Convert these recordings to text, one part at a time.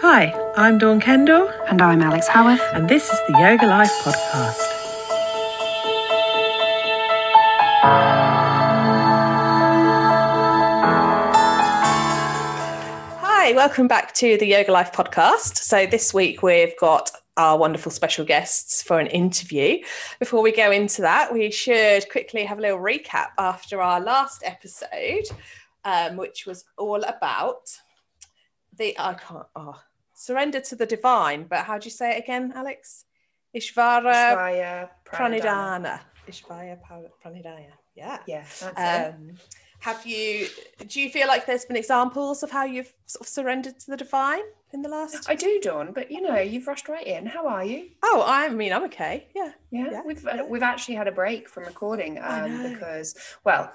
Hi, I'm Dawn Kendall, And I'm Alex Howarth. and this is the Yoga Life podcast. Hi, welcome back to the Yoga Life podcast. So, this week we've got our wonderful special guests for an interview. Before we go into that, we should quickly have a little recap after our last episode, um, which was all about the I can't oh, surrender to the divine. But how do you say it again, Alex? Ishvara Ishvaya Pranidhana. Ishvaya Pranidhana. Yeah. Yeah, that's it. Um, have you? Do you feel like there's been examples of how you've sort of surrendered to the divine in the last? I do, Dawn, but you know, you've rushed right in. How are you? Oh, I mean, I'm okay. Yeah. Yeah, Yeah, we've yeah. We've actually had a break from recording um, because, well,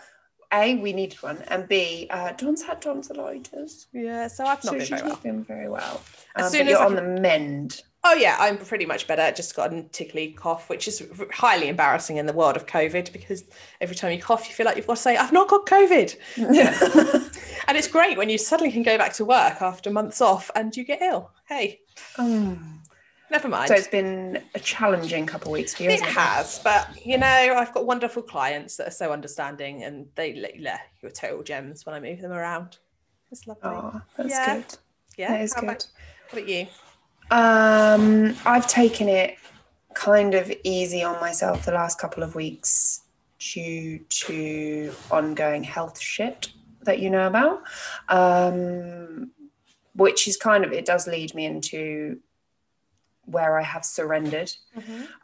a we needed one, and b uh, Dawn's had tonsillitis, Yeah. So I've not so been very well. been very well. As Um, soon as you're I on can- the mend. Oh yeah, I'm pretty much better. Just got a tickly cough, which is highly embarrassing in the world of COVID because every time you cough, you feel like you've got to say, "I've not got COVID," and it's great when you suddenly can go back to work after months off and you get ill. Hey, Um, never mind. so it's been a challenging couple of weeks for you. It has, but you know, I've got wonderful clients that are so understanding, and they let you you're total gems when I move them around. It's lovely. Oh, that's Yeah. good. yeah, that is how good. About, what about you? Um, I've taken it kind of easy on myself the last couple of weeks due to ongoing health shit that you know about. Um, which is kind of it does lead me into where I have surrendered.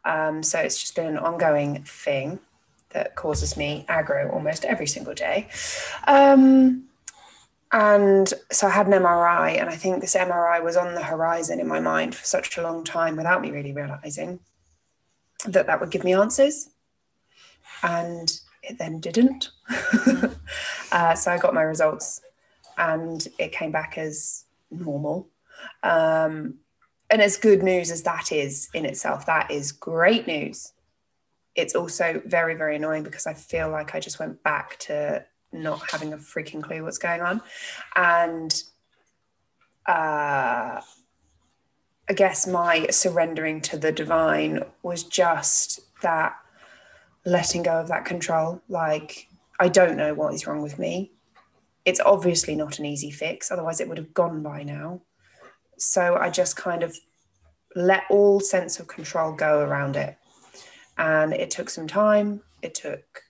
Um, so it's just been an ongoing thing that causes me aggro almost every single day. Um, and so I had an MRI, and I think this MRI was on the horizon in my mind for such a long time without me really realizing that that would give me answers. And it then didn't. uh, so I got my results, and it came back as normal. Um, and as good news as that is in itself, that is great news. It's also very, very annoying because I feel like I just went back to not having a freaking clue what's going on. And uh, I guess my surrendering to the divine was just that letting go of that control. Like, I don't know what is wrong with me. It's obviously not an easy fix, otherwise, it would have gone by now. So I just kind of let all sense of control go around it. And it took some time. It took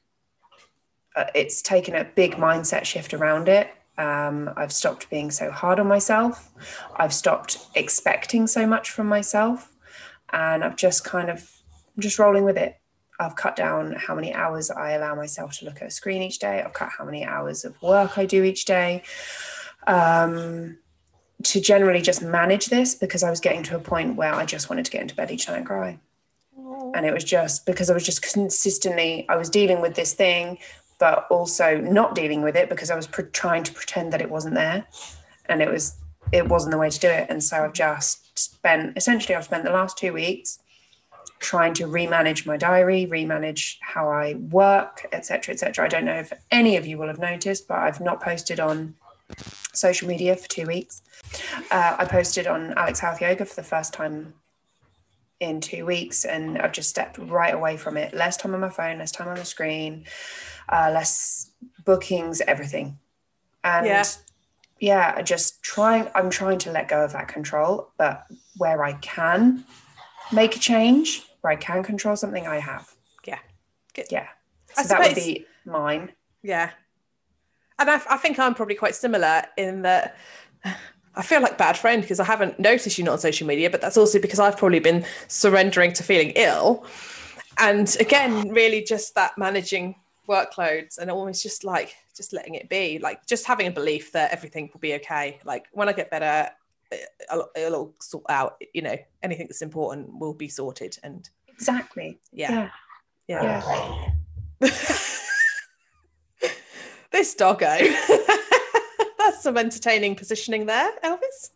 uh, it's taken a big mindset shift around it. Um, I've stopped being so hard on myself. I've stopped expecting so much from myself, and I've just kind of I'm just rolling with it. I've cut down how many hours I allow myself to look at a screen each day. I've cut how many hours of work I do each day. Um, to generally just manage this because I was getting to a point where I just wanted to get into bed each night and cry and it was just because I was just consistently I was dealing with this thing, but also not dealing with it because I was pre- trying to pretend that it wasn't there, and it was it wasn't the way to do it. And so I've just spent essentially I've spent the last two weeks trying to remanage my diary, remanage how I work, etc., etc. I don't know if any of you will have noticed, but I've not posted on social media for two weeks. Uh, I posted on Alex Howarth Yoga for the first time in two weeks and I've just stepped right away from it. Less time on my phone, less time on the screen, uh, less bookings, everything. And Yeah. yeah. I just trying, I'm trying to let go of that control, but where I can make a change, where I can control something, I have. Yeah. Good. Yeah. So that would be mine. Yeah. And I, I think I'm probably quite similar in that I feel like bad friend because I haven't noticed you not on social media, but that's also because I've probably been surrendering to feeling ill. And again, really just that managing workloads and almost just like just letting it be, like just having a belief that everything will be okay. Like when I get better, eh, it'll, it'll all sort out, you know, anything that's important will be sorted. And Exactly. yeah, yeah. Yeah. this doggo. Some entertaining positioning there, Elvis.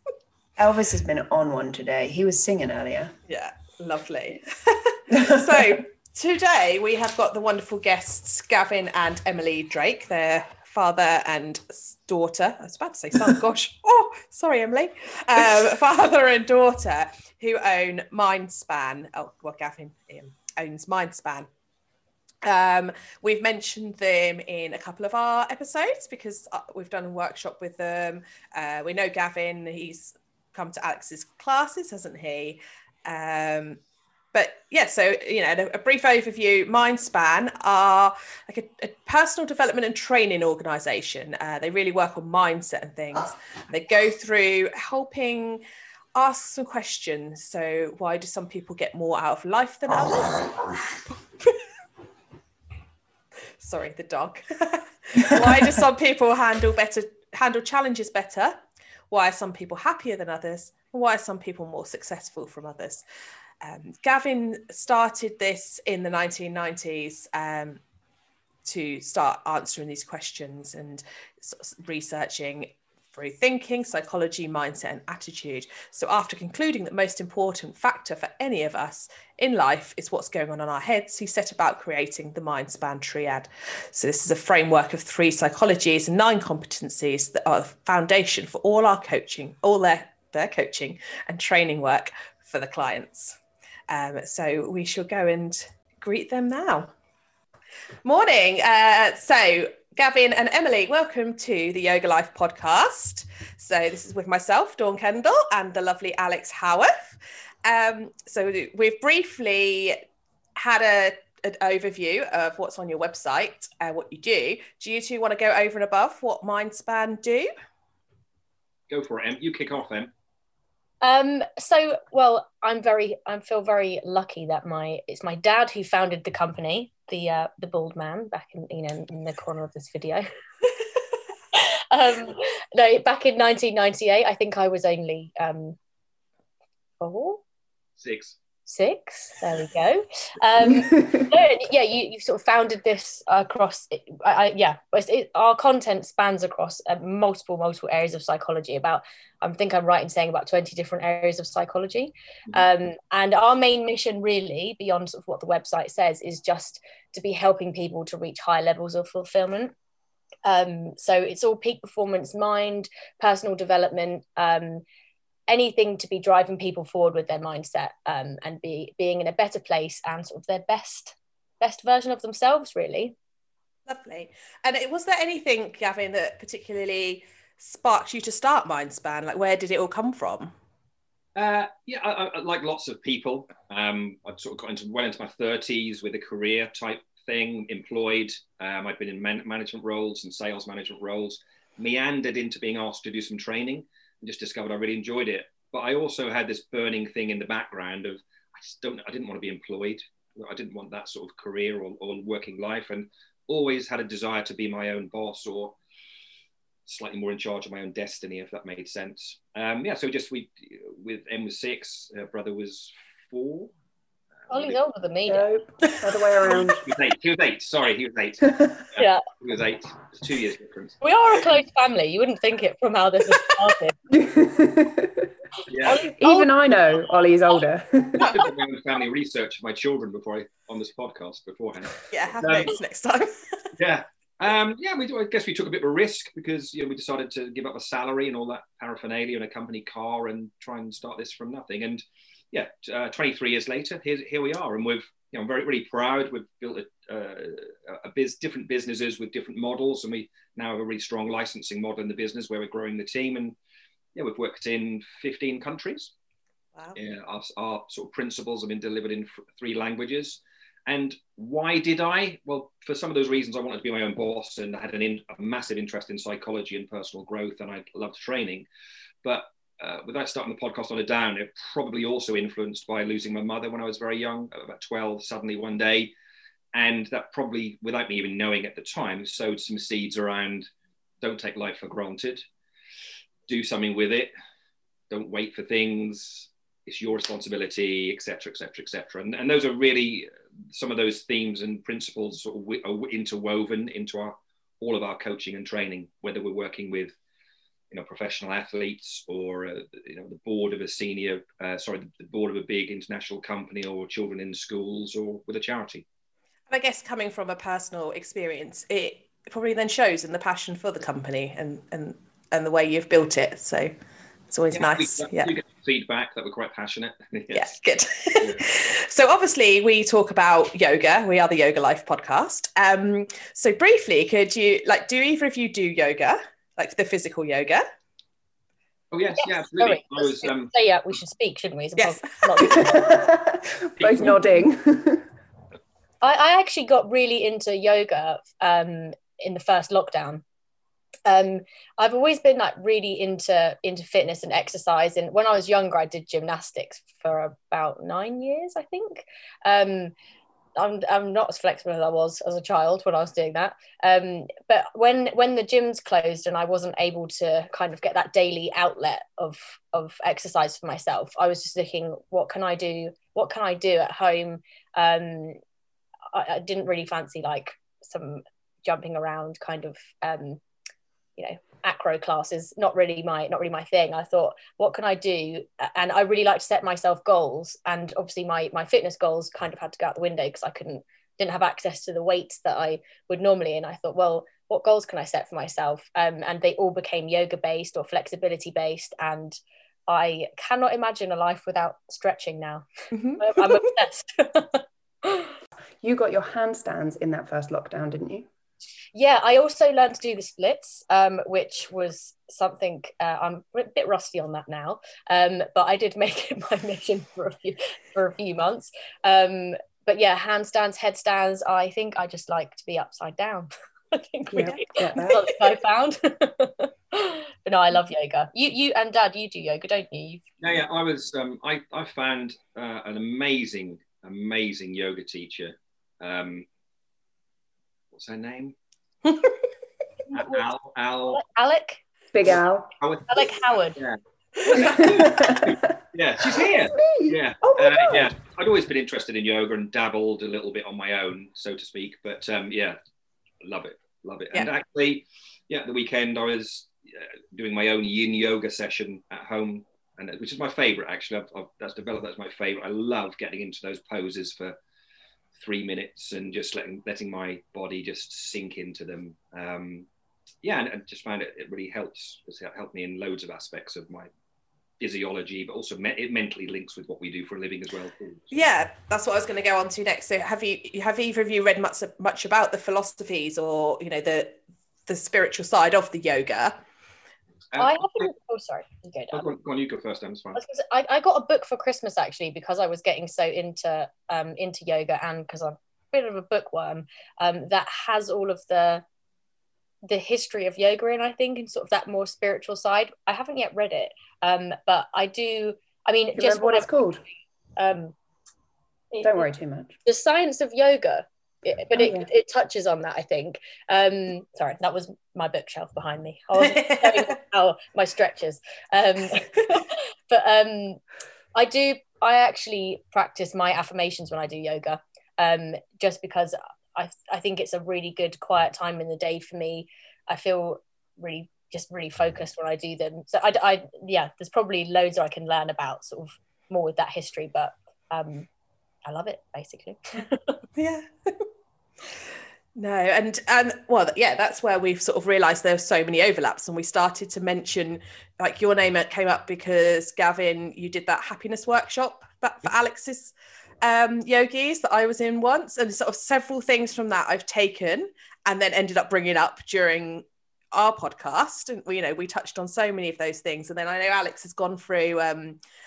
Elvis has been on one today. He was singing earlier. Yeah, lovely. so today we have got the wonderful guests Gavin and Emily Drake, their father and daughter. I was about to say son, gosh. Oh, sorry, Emily. Um, father and daughter who own Mindspan. Oh, well, Gavin um, owns Mindspan. Um, we've mentioned them in a couple of our episodes because uh, we've done a workshop with them. Uh, we know Gavin, he's come to Alex's classes, hasn't he? Um, but yeah, so you know, a brief overview. Mindspan are like a, a personal development and training organisation. Uh, they really work on mindset and things. They go through helping ask some questions. So, why do some people get more out of life than others? Sorry, the dog. why do some people handle better, handle challenges better? Why are some people happier than others? Why are some people more successful from others? Um, Gavin started this in the 1990s um, to start answering these questions and researching through thinking, psychology, mindset, and attitude. So, after concluding that most important factor for any of us in life is what's going on in our heads, he set about creating the Mindspan Triad. So, this is a framework of three psychologies and nine competencies that are the foundation for all our coaching, all their, their coaching and training work for the clients. Um, so we shall go and greet them now. Morning. Uh, so, Gavin and Emily, welcome to the Yoga Life podcast. So, this is with myself, Dawn Kendall, and the lovely Alex Howarth. Um, so, we've briefly had a an overview of what's on your website and uh, what you do. Do you two want to go over and above what Mindspan do? Go for it, Em. You kick off, Em. Um, so well, I'm very, I feel very lucky that my it's my dad who founded the company, the uh, the bald man back in you know in the corner of this video. um, no, back in 1998, I think I was only um, four, six, six. There we go. Um, yeah, you, you sort of founded this across. I, I, yeah, it, our content spans across uh, multiple multiple areas of psychology. About I think I'm right in saying about 20 different areas of psychology. Mm-hmm. Um, and our main mission, really, beyond sort of what the website says, is just to be helping people to reach high levels of fulfillment. Um, so it's all peak performance, mind, personal development. Um, anything to be driving people forward with their mindset um, and be being in a better place and sort of their best best version of themselves really. Lovely. And was there anything gavin that particularly sparked you to start mindspan? Like where did it all come from? Uh, yeah, I, I, like lots of people, um, I'd sort of got into well into my thirties with a career type thing, employed. Um, I'd been in man- management roles and sales management roles. Meandered into being asked to do some training, and just discovered I really enjoyed it. But I also had this burning thing in the background of I just don't I didn't want to be employed. I didn't want that sort of career or, or working life, and always had a desire to be my own boss or slightly more in charge of my own destiny, if that made sense. Um, yeah, so just we with M was six, her brother was four, Ollie's older than me. Nope. Other way around. he was eight. He was eight. Sorry, he was eight. yeah. He was eight. It's two years difference. We are a close family. You wouldn't think it from how this has started. yeah. Even I know Ollie's older. I did my own family research of my children before I on this podcast beforehand. Yeah, have um, notes next time. yeah. Um, yeah, we, I guess we took a bit of a risk because you know we decided to give up a salary and all that paraphernalia and a company car and try and start this from nothing. And yeah, uh, 23 years later, here, here we are, and we've you know, I'm very really proud. We've built a, uh, a biz, different businesses with different models, and we now have a really strong licensing model in the business where we're growing the team, and yeah, we've worked in 15 countries. Wow. Yeah, our, our sort of principles have been delivered in three languages. And why did I? Well, for some of those reasons, I wanted to be my own boss and I had an in, a massive interest in psychology and personal growth, and I loved training. But uh, without starting the podcast on a down, it probably also influenced by losing my mother when I was very young, about 12, suddenly one day. And that probably, without me even knowing at the time, sowed some seeds around don't take life for granted, do something with it, don't wait for things, it's your responsibility, etc., etc., etc. And those are really some of those themes and principles sort of interwoven into our all of our coaching and training, whether we're working with you know professional athletes or uh, you know the board of a senior uh, sorry the board of a big international company or children in schools or with a charity and i guess coming from a personal experience it probably then shows in the passion for the company and and and the way you've built it. So it's always Yeah, nice. we, yeah. feedback that we're quite passionate. Yeah, good. so obviously we talk about yoga. We are the Yoga Life podcast. Um, so briefly, could you like do either of you do yoga, like the physical yoga? Oh yes, Yes, yeah, absolutely. sorry. I was um, So yeah, we should speak, shouldn't we? Yes. Both nodding. I, I actually got really into yoga um, in the first lockdown. Um, I've always been like really into into fitness and exercise, and when I was younger, I did gymnastics for about nine years, I think. Um, I'm I'm not as flexible as I was as a child when I was doing that. Um, but when when the gyms closed and I wasn't able to kind of get that daily outlet of of exercise for myself, I was just looking, what can I do? What can I do at home? Um, I, I didn't really fancy like some jumping around kind of um, you know acro classes not really my not really my thing. I thought what can i do? And i really like to set myself goals and obviously my my fitness goals kind of had to go out the window because i couldn't didn't have access to the weights that i would normally and i thought well what goals can i set for myself? Um, and they all became yoga based or flexibility based and i cannot imagine a life without stretching now. Mhm. i'm obsessed. You got your handstands in that first lockdown, didn't you? Yeah, I also learned to do the splits, um, which was something uh, I'm a bit rusty on that now. Um, but I did make it my mission for a few for a few months. Um, but yeah, handstands, headstands. I think I just like to be upside down. I think Yeah, really get that. something I found. but no, I love yoga. You you and Dad, you do yoga, don't you? You've, yeah, yeah. I was um, I I found uh, an amazing amazing yoga teacher. Um, what's her name? Al Al. Alec, Big Al. Howarth. Alex Howarth. Yeah, yeah, she's here. Yeah, Oh my uh, God. yeah. I'd always been interested in yoga and dabbled a little bit on my own, so to speak. But um, yeah, love it, love it. And actually, yeah, the weekend I was uh, doing my own Yin yoga session at home, and uh, which is my favorite. Actually, I've, I've, that's developed. That's my favorite. I love getting into those poses for three minutes and just letting letting my body just sink into them. Um, yeah, and I just found it, it really helps. It's helped me in loads of aspects of my physiology, but also me- it mentally links with what we do for a living as well. too. Yeah, that's what I was going to go on to next. So, have you have either of you read much much about the philosophies or you know the the spiritual side of the yoga? Um, I haven't. Oh, sorry. You go, Dad. oh, go, on, go on, you go first. Then it's I, fine. was say, I, I got a book for Christmas actually because I was getting so into um, into yoga and because I'm a bit of a bookworm um, that has all of the the history of yoga in I think and sort of that more spiritual side. I haven't yet read it, um, but I do. I mean, Do you just what it's called? um, Don't worry too much. the science of yoga. It- but Oh, it, yeah. it touches on that, I think. Um, sorry, that was my bookshelf behind me. How my stretches. Um, but um, I do. I actually practice my affirmations when I do yoga, um, just because I I think it's a really good quiet time in the day for me. I feel really just really focused when I do them. So I, I yeah, there's probably loads I can learn about sort of more with that history, but um, I love it basically. yeah. No, and um, well, yeah, that's where we've sort of realised there are so many overlaps, and we started to mention, like your name came up because Gavin, you did that happiness workshop for Alex's um, yogis that I was in once, and sort of several things from that I've taken and then ended up bringing up during our podcast, and we, you know, we touched on so many of those things, and then I know Alex has gone through um,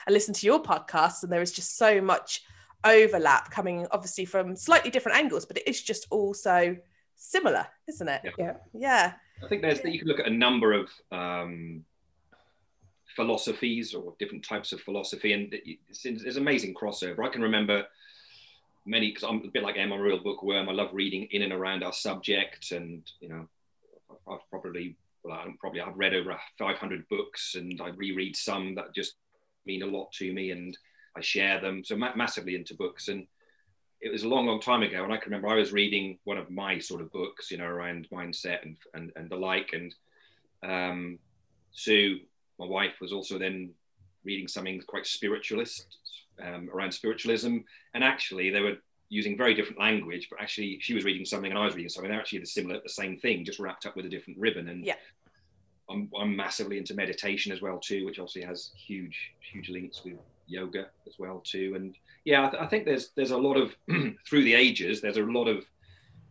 and listened to your podcast, and there is just so much overlap coming obviously from slightly different angles but it is just also similar isn't it Yeah. Yeah. yeah I think there's that you can look at a number of um, philosophies or different types of philosophy, and it's, there's amazing crossover. I can remember many because I'm a bit like Em, I'm a real bookworm. I love reading in and around our subject, and you know, I've probably well, I'm probably I've read over 500 books, and I reread some that just mean a lot to me, and I share them. So ma- massively into books, and it was a long, long time ago, and I can remember I was reading one of my sort of books, you know, around mindset and and, and the like, and um, Sue, my wife, was also then reading something quite spiritualist um, around spiritualism, and actually they were using very different language, but actually she was reading something and I was reading something. They're actually the similar, the same thing, just wrapped up with a different ribbon. And Yeah. I'm, I'm massively into meditation as well too, which obviously has huge huge links with yoga as well too. And yeah, I, th- I think there's there's a lot of through the ages there's a lot of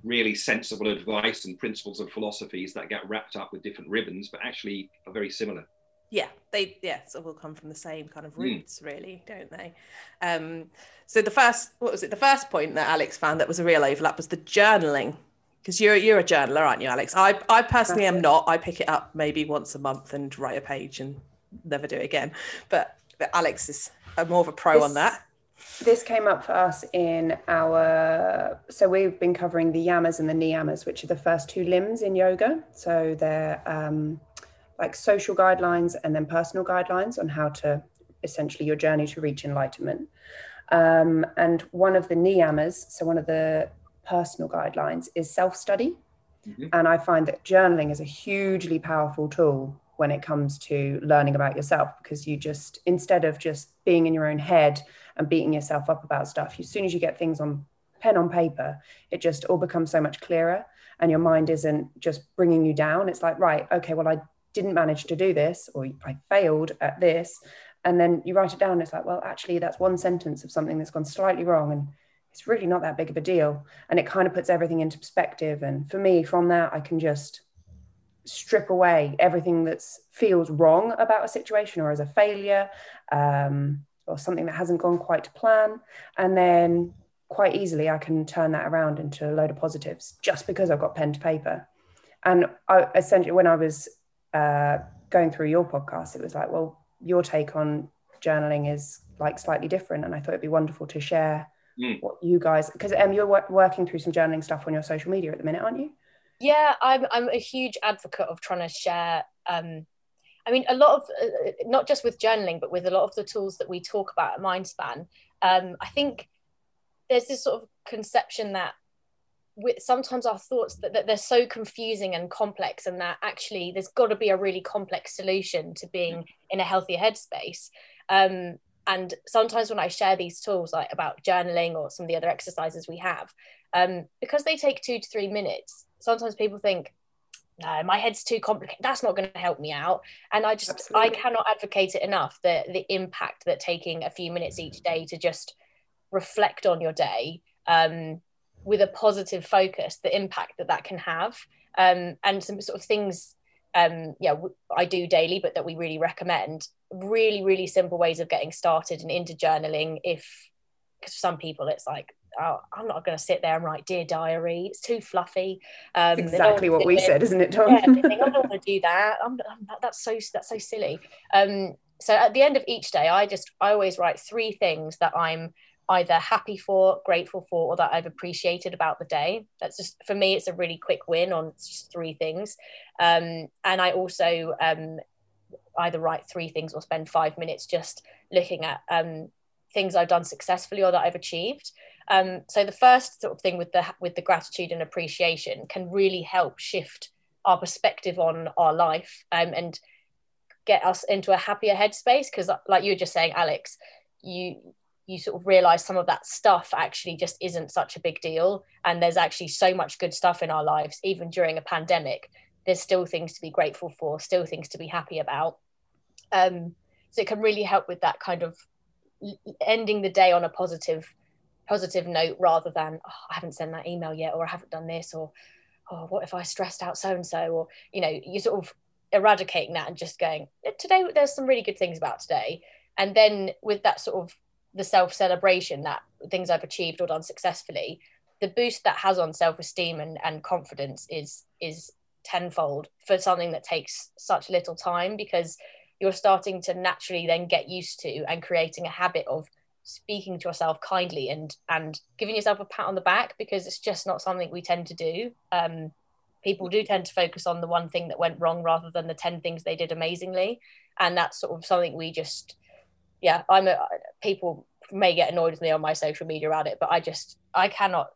really sensible advice and principles and philosophies that get wrapped up with different ribbons, but actually are very similar. Yeah, they yeah, so all come from the same kind of roots, mm. really, don't they? Um, so the first, what was it? The first point that Alex found that was a real overlap was the journaling, because you're you're a journaler, aren't you, Alex? I I personally am not. I pick it up maybe once a month and write a page and never do it again. But, but Alex is more of a pro this, on that. This came up for us in our so we've been covering the yamas and the niyamas, which are the first two limbs in yoga. So they're um, like social guidelines and then personal guidelines on how to essentially your journey to reach enlightenment. Um, and one of the niyamas, so one of the personal guidelines, is self study. Mm-hmm. And I find that journaling is a hugely powerful tool when it comes to learning about yourself because you just, instead of just being in your own head and beating yourself up about stuff, as soon as you get things on pen on paper, it just all becomes so much clearer and your mind isn't just bringing you down. It's like, right, okay, well, I didn't manage to do this or I failed at this. And then you write it down. it's like, well, actually, that's one sentence of something that's gone slightly wrong. And it's really not that big of a deal. And it kind of puts everything into perspective. And for me, from that, I can just strip away everything that feels wrong about a situation or as a failure um, or something that hasn't gone quite to plan. And then quite easily, I can turn that around into a load of positives just because I've got pen to paper. And I, essentially, when I was uh, going through your podcast, it was like, well, your take on journaling is like slightly different, and I thought it'd be wonderful to share mm. what you guys because um, you're w- working through some journaling stuff on your social media at the minute, aren't you? Yeah, I'm. I'm a huge advocate of trying to share. Um, I mean, a lot of uh, not just with journaling, but with a lot of the tools that we talk about at Mindspan. Um, I think there's this sort of conception that with sometimes our thoughts that, that, they're so confusing and complex and that actually there's got to be a really complex solution to being in a healthier headspace um, and sometimes when i share these tools like about journaling or some of the other exercises we have um, because they take two to three minutes sometimes people think no my head's too complicated that's not going to help me out and i just Absolutely. i cannot advocate it enough the the impact that taking a few minutes each day to just reflect on your day um, with a positive focus, the impact that that can have, um, and some sort of things, um, yeah, I do daily, but that we really recommend. Really, really simple ways of getting started and into journaling. If because for some people it's like, oh, I'm not going to sit there and write dear diary. It's too fluffy. Um, exactly what we said, isn't it, Tom? Yeah, think, I don't want to do that. I'm, I'm, that's so that's so silly. Um, so at the end of each day, I just I always write three things that I'm either happy for, grateful for, or that I've appreciated about the day. That's just for me, it's a really quick win on just three things. Um, and I also um, either write three things or spend five minutes just looking at um, things I've done successfully or that I've achieved. Um, so the first sort of thing with the with the gratitude and appreciation can really help shift our perspective on our life um, and get us into a happier headspace. Because, like you were just saying, Alex, you you sort of realize some of that stuff actually just isn't such a big deal and there's actually so much good stuff in our lives even during a pandemic there's still things to be grateful for still things to be happy about um, so it can really help with that kind of ending the day on a positive positive note rather than oh, i haven't sent that email yet or i haven't done this or oh what if i stressed out so and so or you know you sort of eradicating that and just going eh, today there's some really good things about today. And then with that sort of the self celebration that things I've achieved or done successfully, the boost that has on self esteem and, and confidence is is tenfold for something that takes such little time because you're starting to naturally then get used to and creating a habit of speaking to yourself kindly and and giving yourself a pat on the back because it's just not something we tend to do um, people do tend to focus on the one thing that went wrong rather than the 10 things they did amazingly and that's sort of something we just yeah, I'm a, people may get annoyed with me on my social media about it, but I just I cannot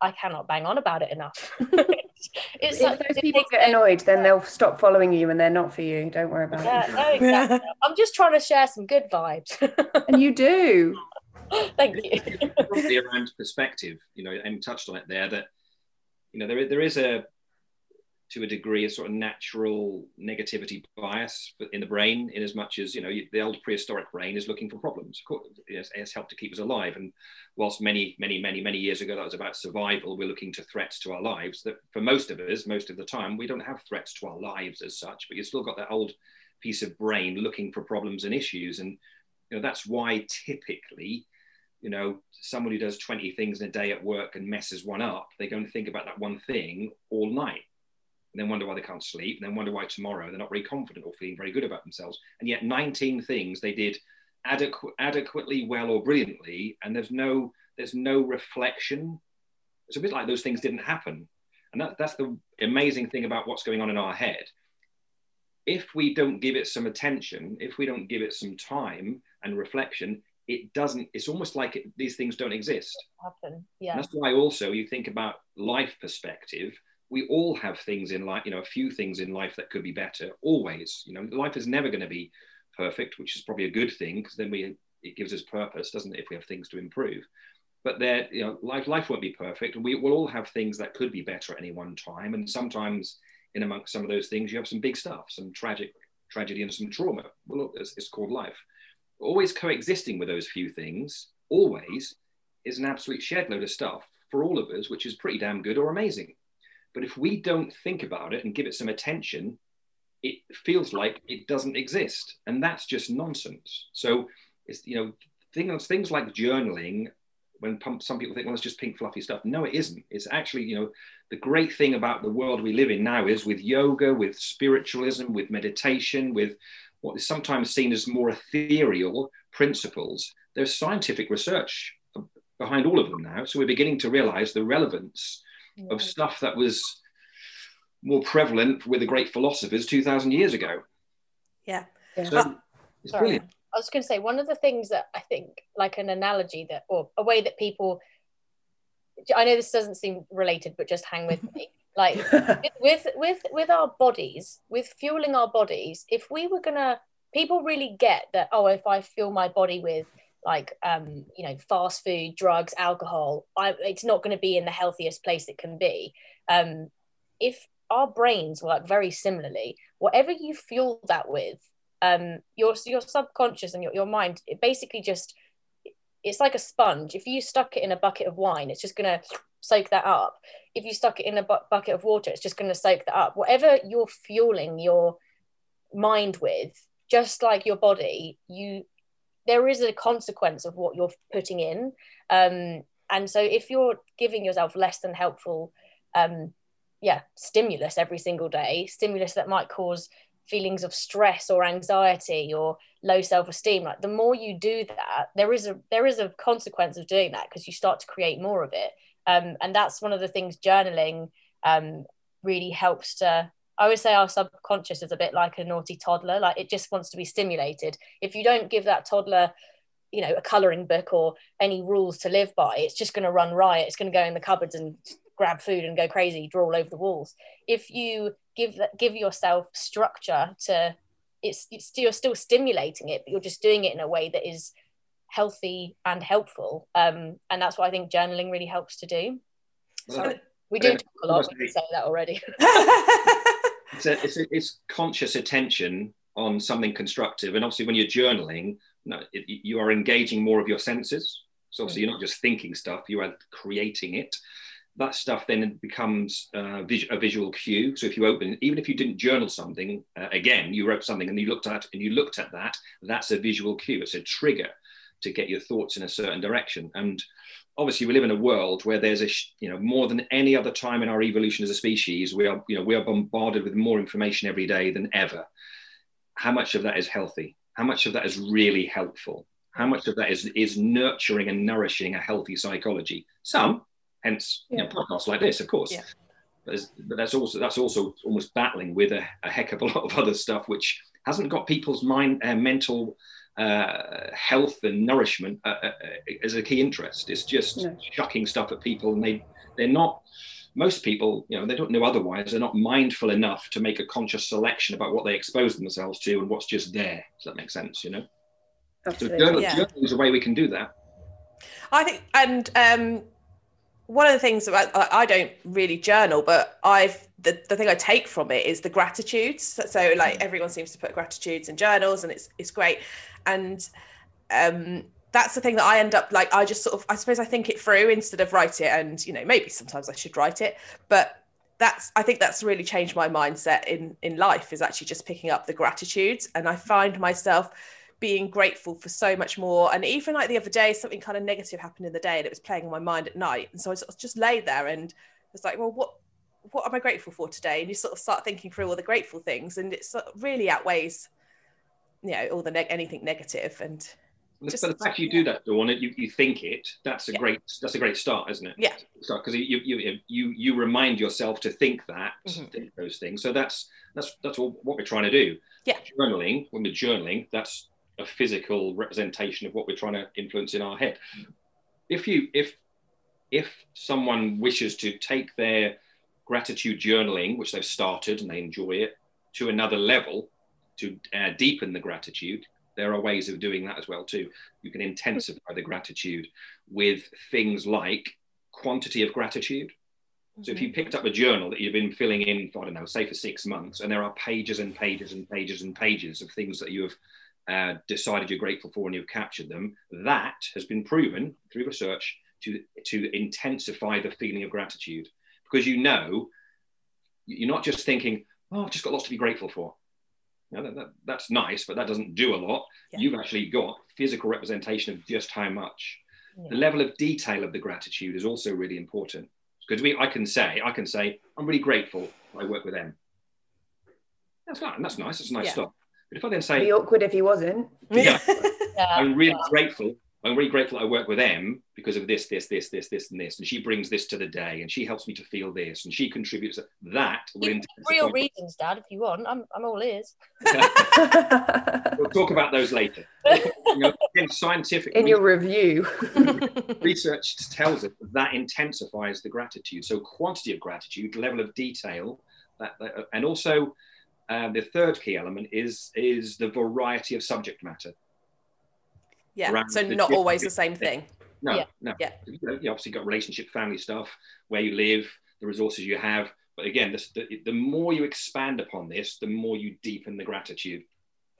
I cannot bang on about it enough. it's if those people get annoyed, then they'll stop following you and they're not for you. Don't worry about yeah, it. No, exactly. I'm just trying to share some good vibes. and you do. Thank you. Probably around perspective, you know, and touched on it there that you know there there is a to a degree a sort of natural negativity bias in the brain in as much as you know the old prehistoric brain is looking for problems. Of course it has helped to keep us alive. And whilst many many many many years ago that was about survival we're looking to threats to our lives that for most of us most of the time we don't have threats to our lives as such but you've still got that old piece of brain looking for problems and issues. And you know that's why typically you know someone who does 20 things in a day at work and messes one up they go and think about that one thing all night and then wonder why they can't sleep, and then wonder why tomorrow they're not very confident or feeling very good about themselves. And yet, 19 things they did adequ- adequately well or brilliantly, and there's no there's no reflection. It's a bit like those things didn't happen, and that, that's the amazing thing about what's going on in our head. If we don't give it some attention, if we don't give it some time and reflection, it doesn't. It's almost like it, these things don't exist. Happen, yeah. And that's why also you think about life perspective we all have things in life, you know, a few things in life that could be better always. You know, life is never going to be perfect, which is probably a good thing because then we it gives us purpose, doesn't it, if we have things to improve. But there, you know, life life won't be perfect. We will all have things that could be better at any one time. And sometimes in amongst some of those things, you have some big stuff, some tragic tragedy and some trauma. Well, it's, it's called life. Always coexisting with those few things, always, is an absolute shed load of stuff for all of us, which is pretty damn good or amazing. But if we don't think about it and give it some attention, it feels like it doesn't exist. And that's just nonsense. So it's, you know, things, things like journaling, when some people think, well, it's just pink fluffy stuff. No, it isn't. It's actually, you know, the great thing about the world we live in now is with yoga, with spiritualism, with meditation, with what is sometimes seen as more ethereal principles, there's scientific research behind all of them now. So we're beginning to realize the relevance yeah. of stuff that was more prevalent with the great philosophers 2000 years ago yeah, yeah. So uh, it's Sorry. brilliant I was going to say one of the things that I think, like an analogy that, or a way that people, I know this doesn't seem related, but just hang with me. Like with with with our bodies, with fueling our bodies, if we were gonna, people really get that. Oh, if I fuel my body with like um, you know fast food drugs alcohol I, it's not going to be in the healthiest place it can be um, if our brains work very similarly whatever you fuel that with um, your, your subconscious and your, your mind it basically just it's like a sponge if you stuck it in a bucket of wine it's just going to soak that up. If you stuck it in a bu- bucket of water it's just going to soak that up. Whatever you're fueling your mind with just like your body you there is a consequence of what you're putting in. Um, and so if you're giving yourself less than helpful um, yeah stimulus every single day stimulus that might cause feelings of stress or anxiety or low self-esteem like the more you do that there is a there is a consequence of doing that because you start to create more of it um, and that's one of the things journaling um, really helps to I always say our subconscious is a bit like a naughty toddler, like it just wants to be stimulated. If you don't give that toddler, you know, a coloring book or any rules to live by, it's just going to run riot. It's going to go in the cupboards and grab food and go crazy, draw all over the walls. If you give that, give yourself structure to, it's, it's you're still stimulating it, but you're just doing it in a way that is healthy and helpful. Um, and that's what I think journaling really helps to do. So we do talk a lot. We say that already. it's, a, it's, a, it's conscious attention on something constructive. And obviously, when you're journaling, no, it, you are engaging more of your senses. So obviously, you're not just thinking stuff; you are creating it. That stuff then becomes uh, vis- a visual cue. So if you open, even if you didn't journal something, uh, again, you wrote something and you looked at and you looked at that, that's a visual cue. It's a trigger to get your thoughts in a certain direction. And obviously we live in a world where there's a you know more than any other time in our evolution as a species we are you know we are bombarded with more information every day than ever how much of that is healthy how much of that is really helpful how much of that is is nurturing and nourishing a healthy psychology some hence yeah. you know, podcasts like this of course yeah. but, but, that's also that's also almost battling with a, a, heck of a lot of other stuff which hasn't got people's mind uh, mental uh, health and nourishment uh, uh, as a key interest. It's just no. chucking stuff at people, and they they're not. Most people, you know, they don't know otherwise. They're not mindful enough to make a conscious selection about what they expose themselves to and what's just there. Does that make sense? You know. Absolutely. So journal, yeah. journaling is a way we can do that. I think, and um, one of the things about I I don't really journal, but I've the, the thing I take from it is the gratitudes. So, so, like everyone seems to put gratitudes in journals, and it's it's great. And um, that's the thing that I end up like. I just sort of I suppose I think it through instead of write it, and you know maybe sometimes I should write it, but that's I think that's really changed my mindset in in life is actually just picking up the gratitudes, and I find myself being grateful for so much more. And even like the other day, something kind of negative happened in the day and it was playing on my mind at night. And so I just laid there and was like, well, what what am I grateful for today? And you sort of start thinking through all the grateful things, and it really outweighs, you know, all the neg- anything negative. And just, the fact you do that, Dawn, you, you think it, that's a yeah. great that's a great start, isn't it? Yeah. Because you, you you you remind yourself to think that, mm-hmm. think those things. So that's that's that's all, what we're trying to do. Yeah. Journaling, when we're journaling, that's a physical representation of what we're trying to influence in our head. If you if if someone wishes to take their gratitude journaling, which they've started and they enjoy it, to another level, to uh, deepen the gratitude, there are ways of doing that as well too. You can intensify the gratitude with things like quantity of gratitude. So if you mm-hmm. picked up a journal that you've been filling in, for, I don't know, say for six months, and there are pages and pages and pages and pages of things that you have uh, decided you're grateful for and you've captured them, that has been proven through research to, to intensify the feeling of gratitude. Because you know, you're not just thinking, oh, I've just got lots to be grateful for. Now, that, that, that's nice, but that doesn't do a lot. Yeah. You've actually got physical representation of just how much. Yeah. The level of detail of the gratitude is also really important. Because we, I can say, I can say, I'm really grateful I work with them. That's nice. That's nice. That's a nice yeah. stuff. But if I then say, It'd be awkward if he wasn't. Yeah. I'm really grateful. I'm really grateful I work with Em because of this, this, this, this, this, and this. And she brings this to the day and she helps me to feel this and she contributes that. real reasons, Dad, if you want. I'm, I'm all ears. we'll talk about those later. you know, again, scientific. In your review. research tells us that intensifies the gratitude. So, quantity of gratitude, level of detail, that, that uh, and also and the third key element is is the variety of subject matter. Yeah, so not always the same thing. No, yeah. no. Yeah. You, obviously got relationship, family stuff, where you live, the resources you have. But again, this, the, the more you expand upon this, the more you deepen the gratitude.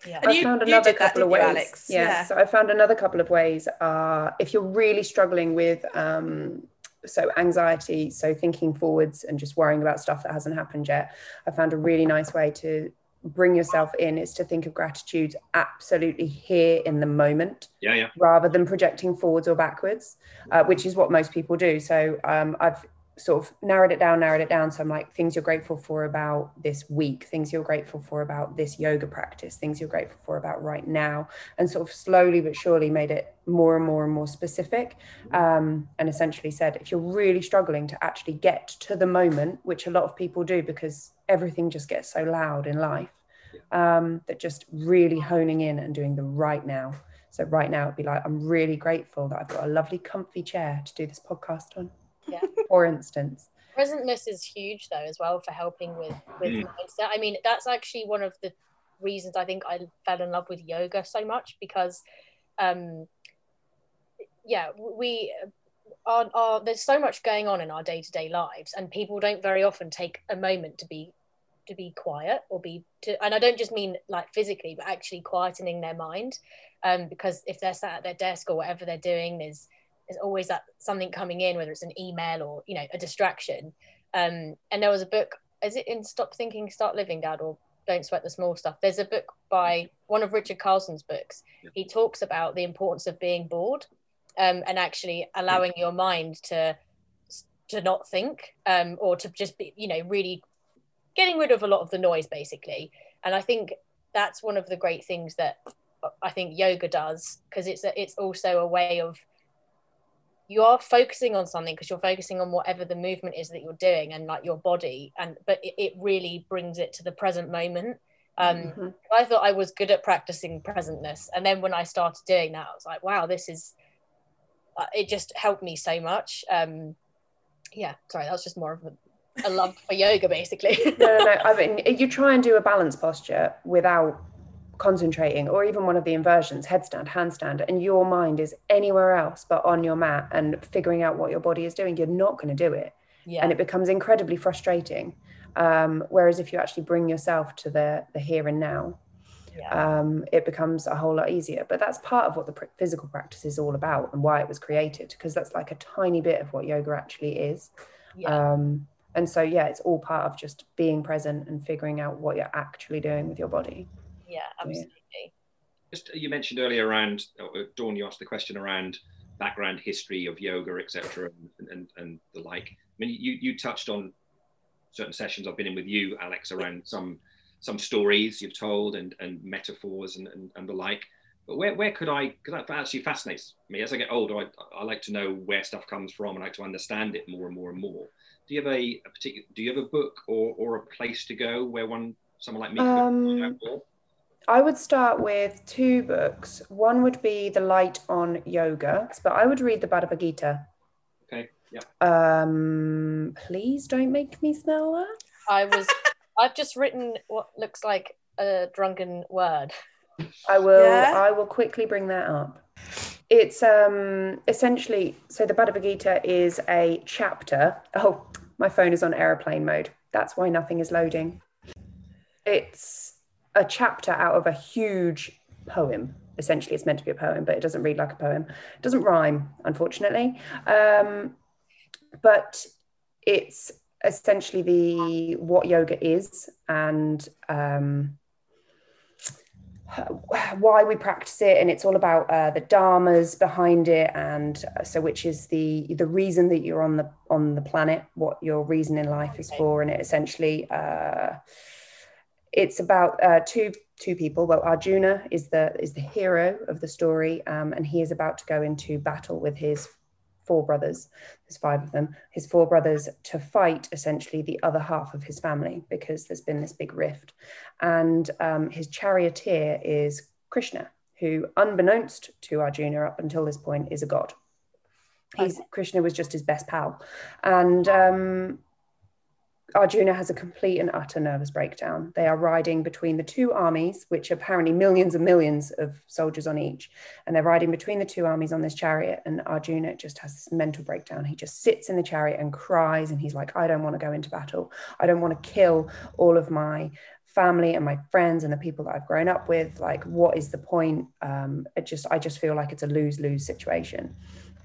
Yeah. And I you, found another couple of ways. Alex? Yeah. yeah. So I found another couple of ways. Uh, if you're really struggling with um, so anxiety so thinking forwards and just worrying about stuff that hasn't happened yet i found a really nice way to bring yourself in is to think of gratitude absolutely here in the moment yeah, yeah. rather than projecting forwards or backwards uh, which is what most people do so um, i've sort of narrowed it down, narrowed it down. So I'm like, things you're grateful for about this week, things you're grateful for about this yoga practice, things you're grateful for about right now, and sort of slowly but surely made it more and more and more specific. Um, and essentially said, if you're really struggling to actually get to the moment, which a lot of people do because everything just gets so loud in life, um, that just really honing in and doing the right now. So right now it'd be like, I'm really grateful that I've got a lovely comfy chair to do this podcast on yeah. for instance. Presentness is huge though as well for helping with with mm. mindset. I mean, that's actually one of the reasons I think I fell in love with yoga so much because um yeah, we are, are there's so much going on in our day-to-day lives and people don't very often take a moment to be to be quiet or be to and I don't just mean like physically but actually quietening their mind um because if they're sat at their desk or whatever they're doing there's there's always that something coming in, whether it's an email or you know a distraction. Um, and there was a book. Is it in Stop Thinking, Start Living, Dad, or Don't Sweat the Small Stuff? There's a book by one of Richard Carlson's books. Yeah. He talks about the importance of being bored um, and actually allowing yeah. your mind to to not think um, or to just be, you know, really getting rid of a lot of the noise, basically. And I think that's one of the great things that I think yoga does because it's a, it's also a way of you are focusing on something because you're focusing on whatever the movement is that you're doing and like your body and but it, it really brings it to the present moment. Um mm-hmm. i thought i was good at practicing presentness and then when i started doing that i was like wow this is uh, it just helped me so much. Um yeah sorry that was just more of a, a love for yoga basically. No no no i mean you try and do a balance posture without concentrating, or even one of the inversions, headstand, handstand, and your mind is anywhere else but on your mat and figuring out what your body is doing, you're not going to do it. Yeah. And it becomes incredibly frustrating. Um, whereas if you actually bring yourself to the, the here and now, yeah. um, it becomes a whole lot easier. But that's part of what the pr- physical practice is all about and why it was created, because that's like a tiny bit of what yoga actually is. yeah. Um, and so, yeah, it's all part of just being present and figuring out what you're actually doing with your body. Yeah, absolutely. Just uh, you mentioned earlier around uh, Dawn. You asked the question around background history of yoga, etc., and, and and the like. I mean, you you touched on certain sessions I've been in with you, Alex, around some some stories you've told and and metaphors and and, and the like. But where, where could I? Because that actually fascinates me. As I get older, I, I like to know where stuff comes from. and I like to understand it more and more and more. Do you have a, a particular? Do you have a book or, or a place to go where one someone like me could Um, find more? I would start with two books. One would be The Light on Yoga, but I would read the Bhagavad Gita. Okay, yeah. Um, please don't make me smell that. I was. I've just written what looks like a drunken word. I will. Yeah. I will quickly bring that up. It's um essentially so the Bhagavad Gita is a chapter. Oh, my phone is on airplane mode. That's why nothing is loading. It's a chapter out of a huge poem. Essentially, it's meant to be a poem, but it doesn't read like a poem. It doesn't rhyme, unfortunately. Um, but it's essentially the what yoga is and um, why we practice it and it's all about uh, the dharmas behind it and uh, so which is the the reason that you're on the on the planet what your reason in life is for and it essentially uh, it's about uh, two two people. Well arjuna is the is the hero of the story um, and he is about to go into battle with his four brothers there's five of them his four brothers to fight essentially the other half of his family because there's been this big rift. And um, his charioteer is Krishna, who, unbeknownst to Arjuna up until this point, is a god. He's Krishna was just his best pal, and um, Arjuna has a complete and utter nervous breakdown. They are riding between the two armies, which are apparently millions and millions of soldiers on each, and they're riding between the two armies on this chariot. And Arjuna just has this mental breakdown. He just sits in the chariot and cries, and he's like, "I don't want to go into battle. I don't want to kill all of my." family and my friends and the people that I've grown up with. Like, what is the point? Um, it just, I just feel like it's a lose lose situation.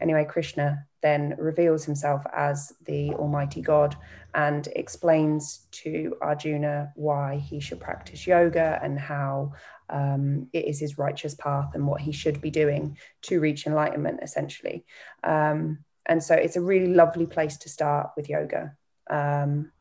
Anyway, Krishna then reveals himself as the Almighty God and explains to Arjuna why he should practice yoga and how um, it is his righteous path and what he should be doing to reach enlightenment, essentially. Um, and so it's a really lovely place to start with yoga. Um,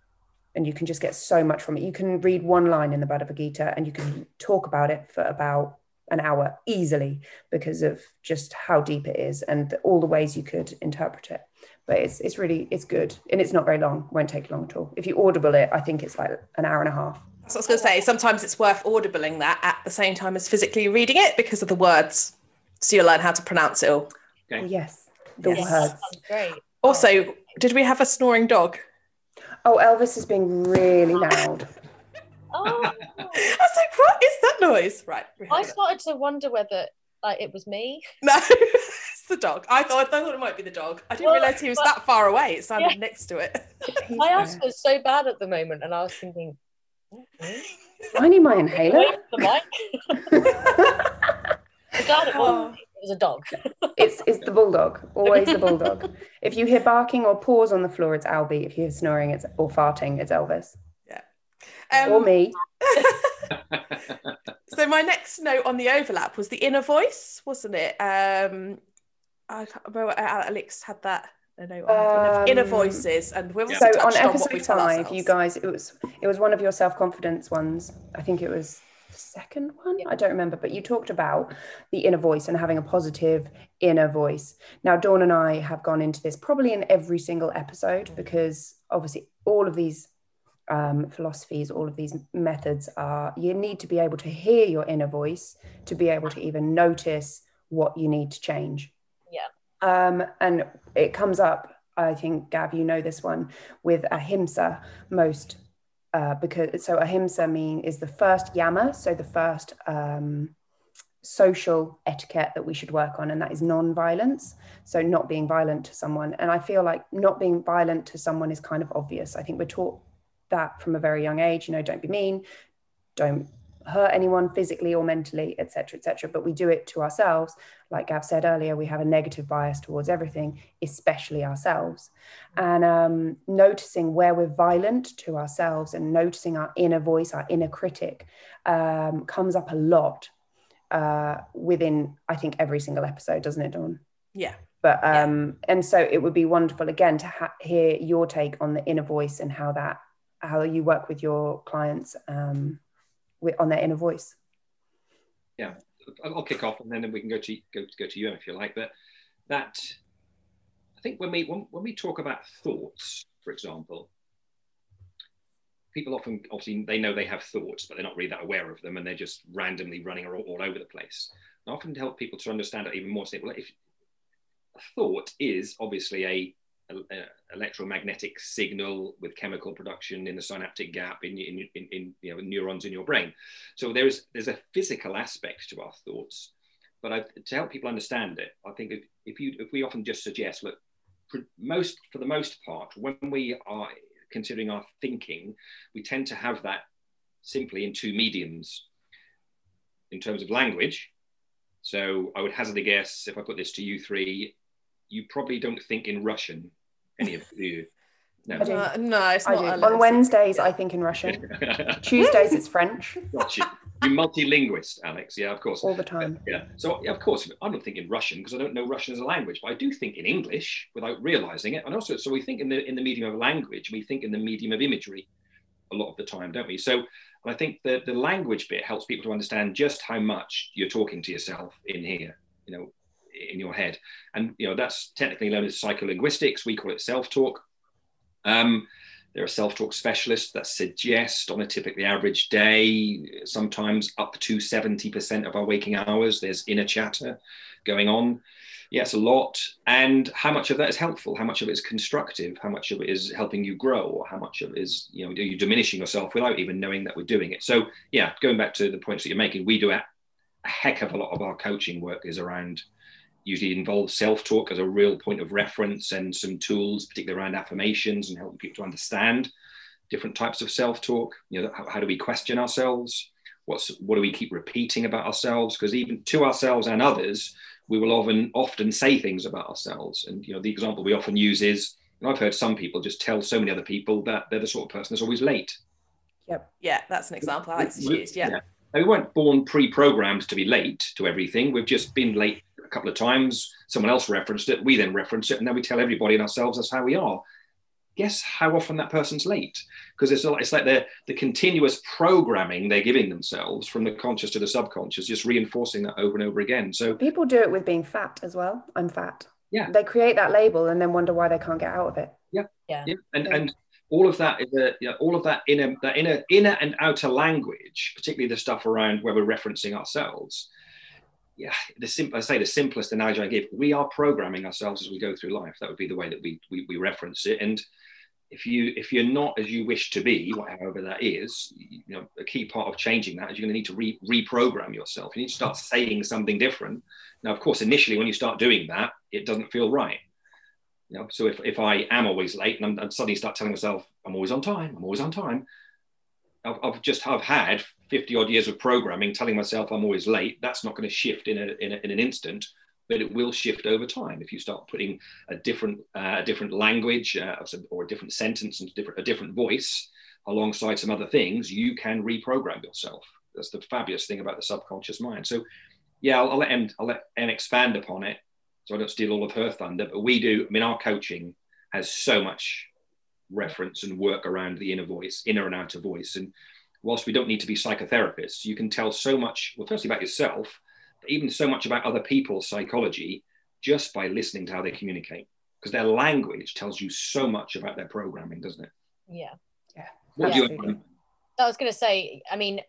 and you can just get so much from it. You can read one line in the Bhagavad Gita and you can talk about it for about an hour easily because of just how deep it is and all the ways you could interpret it. But it's it's really it's good and it's not very long. Won't take long at all. If you audible it, I think it's like an hour and a half. So I was going to say, sometimes it's worth audibling that at the same time as physically reading it because of the words. So you'll learn how to pronounce it all. Okay. Oh, yes, the Yes. words. Great. Also, did we have a snoring dog? Oh, Elvis is being really loud. Oh, I was like, what is that noise? Right. I started to wonder whether like it was me. No, it's the dog. I thought, I thought it might be the dog. I didn't Well, realize he was but- that far away. It sounded Yeah. next to it. My there. asthma is so bad at the moment, and I was thinking, "Oh, me? I need my inhaler. Wait the mic. I'm glad it was. It was a dog. It's it's the bulldog. Always the bulldog. If you hear barking or paws on the floor, it's Albie. If you hear snoring, it's or farting, it's Elvis Um, or me. So my next note on the overlap was the inner voice, wasn't it? Um, I can't remember. Alex had that. a note on it, inner Um, voice and Yeah. So on touched on, we episode five, you guys, it was it was one of your self confidence ones. I think it was the second one. Yeah. I don't remember, but you talked about the inner voice and having a positive inner voice. Now, Dawn and I have gone into this probably in every single episode because obviously all of these um, philosophies, all of these methods are you need to be able to hear your inner voice to be able to even notice what you need to change. Yeah. Um, and it comes up, I think, Gav, you know this one, with ahimsa most uh, because so ahimsa mean is the first yama, so the first um, social etiquette that we should work on, and that is non-violence. So not being violent to someone, and I feel like not being violent to someone is kind of obvious. I think we're taught that from a very young age. You know, don't be mean, don't hurt anyone physically or mentally, etc., etc. But we do it to ourselves. Like Gav said earlier, we have a negative bias towards everything, especially ourselves. And um, noticing where we're violent to ourselves and noticing our inner voice, our inner critic, um, comes up a lot uh, within, I think, every single episode, doesn't it, Dawn? Yeah. But um, and so it would be wonderful again to ha- hear your take on the inner voice and how that how you work with your clients um, with, on their inner voice. Yeah, I'll kick off and then we can go to go, go to you if you like. But that, I think when we when, when we talk about thoughts, for example, people often obviously they know they have thoughts, but they're not really that aware of them, and they're just randomly running all, all over the place. I often help people to understand it even more simply. If a thought is obviously a electromagnetic signal with chemical production in the synaptic gap in, in, in, in you know, neurons in your brain. So there's there's a physical aspect to our thoughts, but I, to help people understand it, I think if, if you if we often just suggest, look, for most for the most part, when we are considering our thinking, we tend to have that simply in two mediums. In terms of language, so I would hazard a guess if I put this to you three, you probably don't think in Russian any of you? No, uh, no, it's not. On Wednesdays, I think in Russian. Tuesdays, it's French. Gotcha. You multilinguist, Alex. Yeah, of course. All the time. Yeah. So, yeah, of course, I'm not thinking Russian because I don't know Russian as a language, but I do think in English without realizing it. And also, so we think in the in the medium of language, we think in the medium of imagery a lot of the time, don't we? So, I think the the language bit helps people to understand just how much you're talking to yourself in here. You know, in your head. And you know that's technically known as psycholinguistics. We call it self-talk. Um, there are self-talk specialists that suggest on a typically average day, sometimes up to 70% of our waking hours, there's inner chatter going on. Yes, a lot. And how much of that is helpful? How much of it is constructive? How much of it is helping you grow? Or how much of it is, you know, are you diminishing yourself without even knowing that we're doing it? So yeah, going back to the points that you're making, we do a, a heck of a lot of our coaching work is around usually involves self-talk as a real point of reference and some tools, particularly around affirmations and helping people to understand different types of self-talk. You know, how, how do we question ourselves? What's what do we keep repeating about ourselves? Because even to ourselves and others, we will often often say things about ourselves. And you know, the example we often use is, and I've heard some people just tell so many other people that they're the sort of person that's always late. Yep. Yeah, that's an example Alex has used. Yeah. yeah. We weren't born pre-programmed to be late to everything. We've just been late a couple of times. Someone else referenced it. We then reference it, and then we tell everybody and ourselves that's how we are. Guess how often that person's late? Because it's, it's like the the continuous programming they're giving themselves from the conscious to the subconscious, just reinforcing that over and over again. So people do it with being fat as well. I'm fat. Yeah. They create that label and then wonder why they can't get out of it. Yeah. Yeah. yeah. And and all of that is a, you know, all of that inner that inner inner and outer language, particularly the stuff around where we're referencing ourselves, yeah, the simple I say the simplest analogy I give, we are programming ourselves as we go through life. That would be the way that we, we, we reference it. And if you if you're not as you wish to be, whatever that is, you know, a key part of changing that is you're going to need to re- reprogram yourself. You need to start saying something different. Now, of course, initially when you start doing that, it doesn't feel right. You know, so if, if I am always late and and suddenly start telling myself I'm always on time, I'm always on time, I've, I've just I've had 50 odd years of programming telling myself I'm always late. That's not going to shift in, a, in, a, in an instant, but it will shift over time if you start putting a different uh, a different language uh, or a different sentence and different, a different voice alongside some other things. You can reprogram yourself. That's the fabulous thing about the subconscious mind. So, yeah, I'll, I'll let Em, I'll let Em expand upon it, so I don't steal all of her thunder. But we do. I mean, our coaching has so much reference and work around the inner voice, inner and outer voice. And whilst we don't need to be psychotherapists, you can tell so much, well, firstly about yourself, but even so much about other people's psychology just by listening to how they communicate. Because their language tells you so much about their programming, doesn't it? Yeah. Yeah. What yeah. You, I was going to say, I mean,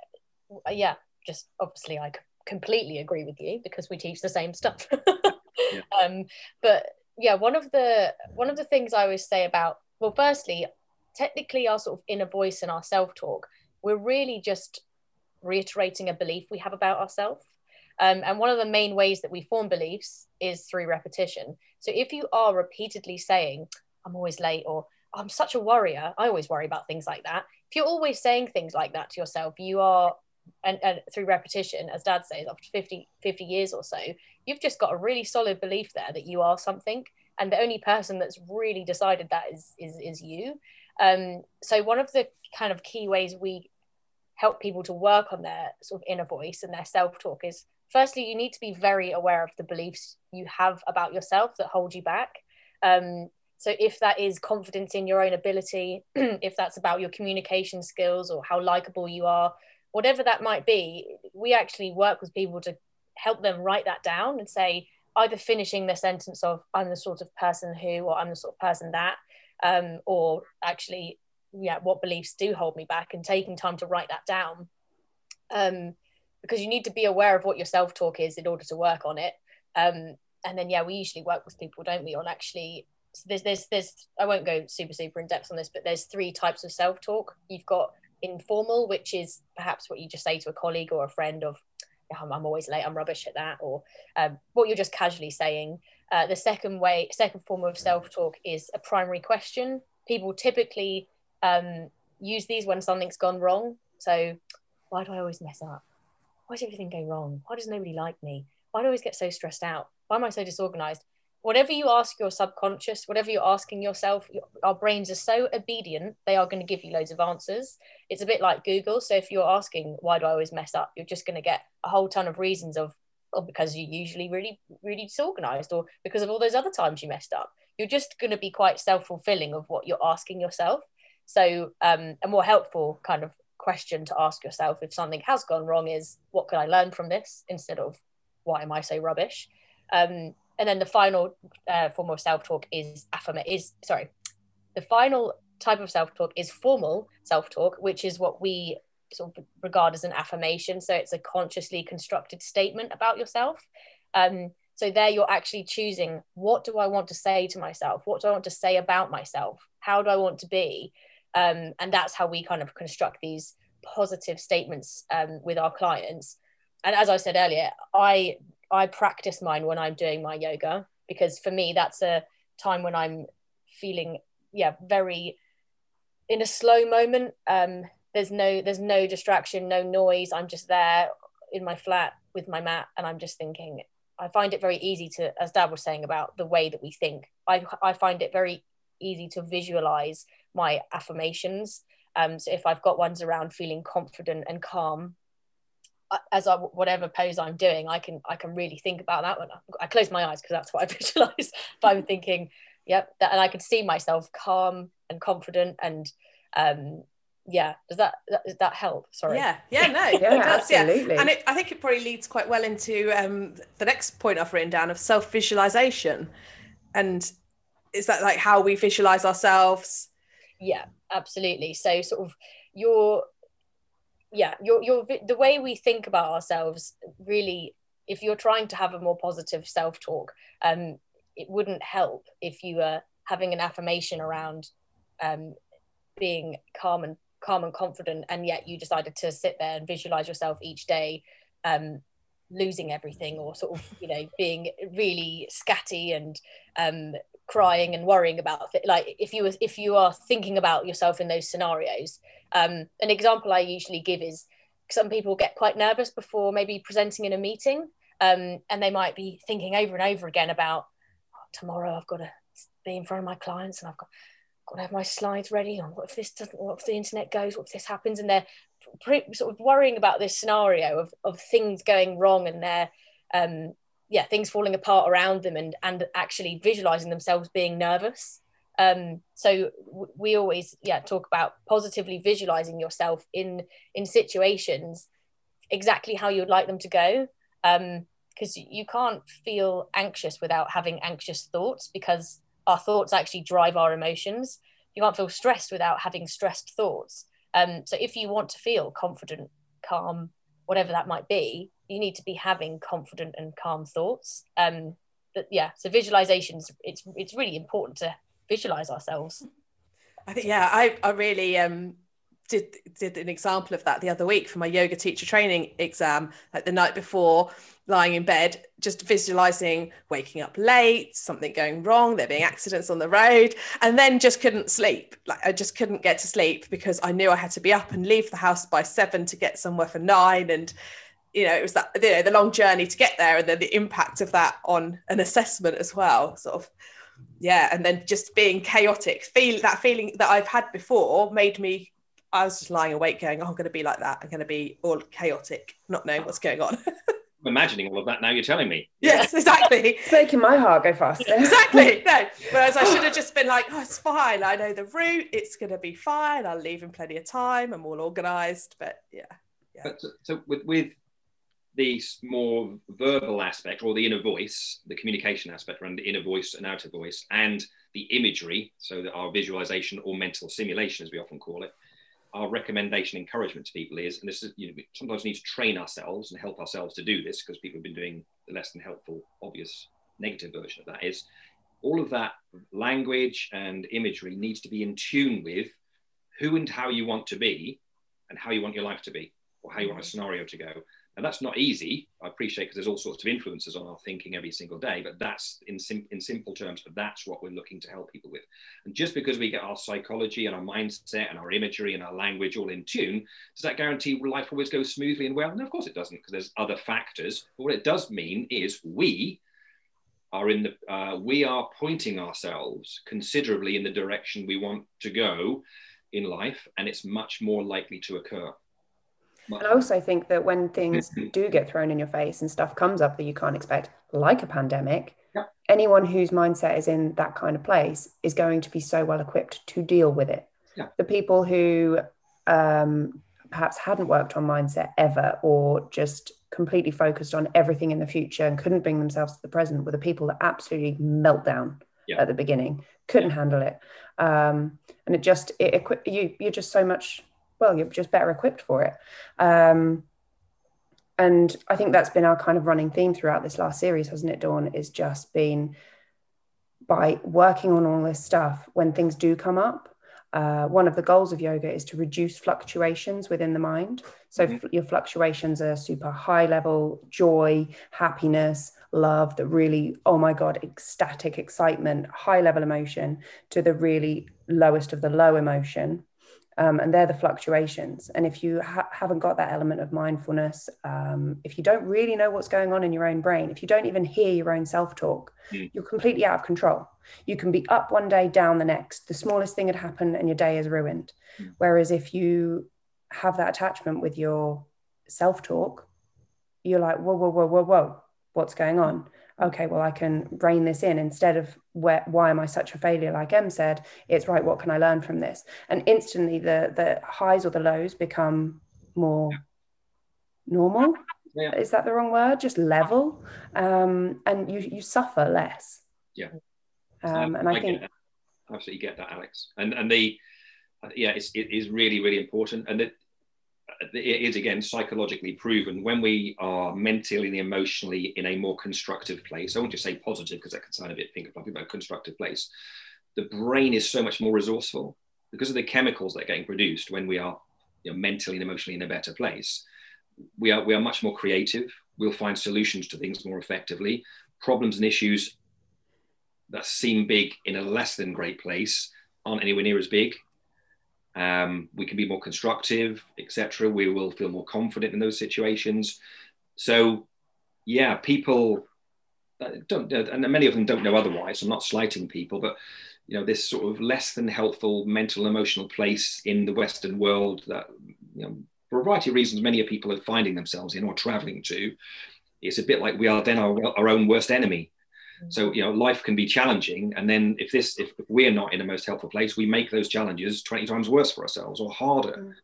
yeah, just obviously I completely agree with you because we teach the same stuff. yeah. um, but yeah, one of the one of the things I always say about well, firstly, technically our sort of inner voice and our self-talk, we're really just reiterating a belief we have about ourselves. Um, and one of the main ways that we form beliefs is through repetition. So if you are repeatedly saying, I'm always late, or I'm such a worrier, I always worry about things like that. If you're always saying things like that to yourself, you are, and, and through repetition, as dad says, after 50, 50 years or so, you've just got a really solid belief there that you are something. And the only person that's really decided that is, is, is you. Um, so one of the kind of key ways we help people to work on their sort of inner voice and their self-talk is firstly you need to be very aware of the beliefs you have about yourself that hold you back. Um, so if that is confidence in your own ability if that's about your communication skills or how likable you are whatever that might be we actually work with people to help them write that down and say either finishing the sentence of i'm the sort of person who or i'm the sort of person that um, or actually yeah what beliefs do hold me back and taking time to write that down. Um, because you need to be aware of what your self-talk is in order to work on it. Um, and then yeah we usually work with people don't we on actually so there's there's there's i won't go super super in depth on this but there's three types of self-talk. You've got informal which is perhaps what you just say to a colleague or a friend of I'm, I'm always late i'm rubbish at that or um, what you're just casually saying. Uh, the second way second form of self-talk is a primary question. People typically um, use these when something's gone wrong. So, why do I always mess up? Why does everything go wrong? Why does nobody like me? Why do I always get so stressed out? Why am I so disorganized? Whatever you ask your subconscious, whatever you're asking yourself, our brains are so obedient, they are going to give you loads of answers. It's a bit like Google. So, if you're asking, why do I always mess up? You're just going to get a whole ton of reasons of, or because you're usually really, really disorganized, or because of all those other times you messed up. You're just going to be quite self fulfilling of what you're asking yourself. So, um, a more helpful kind of question to ask yourself if something has gone wrong is what could I learn from this instead of why am I so rubbish? Um, and then the final uh, form of self talk is affirm is sorry, the final type of self talk is formal self talk, which is what we sort of regard as an affirmation. So it's a consciously constructed statement about yourself. Um, so there you're actually choosing what do I want to say to myself? What do I want to say about myself? How do I want to be? Um, and that's how we kind of construct these positive statements um, with our clients. And as I said earlier, I I practice mine when I'm doing my yoga because for me that's a time when I'm feeling yeah very in a slow moment. Um, there's no there's no distraction, no noise. I'm just there in my flat with my mat, and I'm just thinking. I find it very easy to, as Dad was saying about the way that we think. I I find it very easy to visualize my affirmations. Um, so if I've got ones around feeling confident and calm, uh, as I whatever pose I'm doing, I can I can really think about that one. I close my eyes because that's what I visualize. if I'm thinking, yep, that, and I can see myself calm and confident and um, yeah does that does that help sorry yeah yeah no yeah, does, absolutely yeah. and it, i think it probably leads quite well into um, the next point i've written down of self-visualization and is that like how we visualize ourselves yeah absolutely. So sort of your yeah your your the way we think about ourselves really if you're trying to have a more positive self-talk um it wouldn't help if you were having an affirmation around um being calm and calm and confident and yet you decided to sit there and visualize yourself each day um losing everything or sort of you know being really scatty and um crying and worrying about it like if you if you are thinking about yourself in those scenarios um, an example i usually give is some people get quite nervous before maybe presenting in a meeting um, and they might be thinking over and over again about oh, tomorrow i've got to be in front of my clients and i've got, got to have my slides ready and what if this doesn't what if the internet goes what if this happens? And they're pre- sort of worrying about this scenario of, of things going wrong and they're um, yeah things falling apart around them and and actually visualizing themselves being nervous. Um, so we always yeah talk about positively visualizing yourself in in situations exactly how you would like them to go because um, you can't feel anxious without having anxious thoughts because our thoughts actually drive our emotions. You can't feel stressed without having stressed thoughts. Um, so if you want to feel confident calm whatever that might be you need to be having confident and calm thoughts um but yeah so visualizations it's it's really important to visualize ourselves I think yeah, I I really um did did an example of that the other week for my yoga teacher training exam, like the night before, lying in bed, just visualizing waking up late, something going wrong, there being accidents on the road, and then just couldn't sleep. Like I just couldn't get to sleep because I knew I had to be up and leave the house by seven to get somewhere for nine and you know, it was that you know the long journey to get there, and then the impact of that on an assessment as well. Sort of, yeah, and then just being chaotic. Feel that feeling that I've had before made me. I was just lying awake, going, "Oh, I'm going to be like that. I'm going to be all chaotic, not knowing what's going on." I'm imagining all of that now. You're telling me. yes, exactly. It's making my heart go faster. exactly. No. Whereas I should have just been like, oh, it's fine. I know the route. It's going to be fine. I'll leave in plenty of time. I'm all organised. But yeah. yeah. But so, so with with the more verbal aspect or the inner voice, the communication aspect around the inner voice and outer voice, and the imagery, so that our visualization or mental simulation, as we often call it, our recommendation encouragement to people is, and this is, you know, we sometimes need to train ourselves and help ourselves to do this because people have been doing the less than helpful, obvious negative version of that is all of that language and imagery needs to be in tune with who and how you want to be and how you want your life to be or how you want a mm-hmm. scenario to go and that's not easy. I appreciate because there's all sorts of influences on our thinking every single day, but that's in, sim- in simple terms, but that's what we're looking to help people with. And just because we get our psychology and our mindset and our imagery and our language all in tune, does that guarantee life always goes smoothly and well? No, of course it doesn't, because there's other factors. But what it does mean is we are in the uh, we are pointing ourselves considerably in the direction we want to go in life, and it's much more likely to occur. And I also think that when things do get thrown in your face and stuff comes up that you can't expect, like a pandemic, Yeah. anyone whose mindset is in that kind of place is going to be so well equipped to deal with it. Yeah. The people who um, perhaps hadn't worked on mindset ever or just completely focused on everything in the future and couldn't bring themselves to the present were the people that absolutely melt down Yeah. at the beginning, couldn't handle it. Um, and it just, it equi- you, you're just so much well, you're just better equipped for it. Um, and I think that's been our kind of running theme throughout this last series, hasn't it, Dawn? Is just been by working on all this stuff when things do come up. Uh, one of the goals of yoga is to reduce fluctuations within the mind. So Mhm. f- your fluctuations are super high level joy, happiness, love, the really, oh my God, ecstatic excitement, high level emotion to the really lowest of the low emotion um, and they're the fluctuations. And if you ha- haven't got that element of mindfulness, um, if you don't really know what's going on in your own brain, if you don't even hear your own self talk, Mm. you're completely out of control. You can be up one day, down the next. The smallest thing had happened, and your day is ruined. Mm. Whereas if you have that attachment with your self talk, you're like, whoa, whoa, whoa, whoa, whoa, what's going on? Okay, well, I can rein this in instead of where, why am I such a failure? Like Em said, it's right. What can I learn from this? And instantly, the the highs or the lows become more normal. Yeah. Is that the wrong word? Just level, um, and you you suffer less. Yeah. Um, and I, get think that. absolutely get that, Alex. And and the yeah, it's, it is really really important, and it, it is again psychologically proven when we are mentally and emotionally in a more constructive place. I won't just say positive because that can sound a bit fluffy, but a constructive place. The brain is so much more resourceful because of the chemicals that are getting produced when we are you know, mentally and emotionally in a better place. We are we are much more creative. We'll find solutions to things more effectively. Problems and issues that seem big in a less than great place aren't anywhere near as big. Um, we can be more constructive, etc. We will feel more confident in those situations. So, yeah, people uh, don't, and many of them don't know otherwise. I'm not slighting people, but you know, this sort of less than helpful mental emotional place in the Western world that, you know, for a variety of reasons, many of people are finding themselves in or traveling to. It's a bit like we are then our, our own worst enemy. So you know, life can be challenging, and then if this, if we're not in the most helpful place, we make those challenges twenty times worse for ourselves or harder,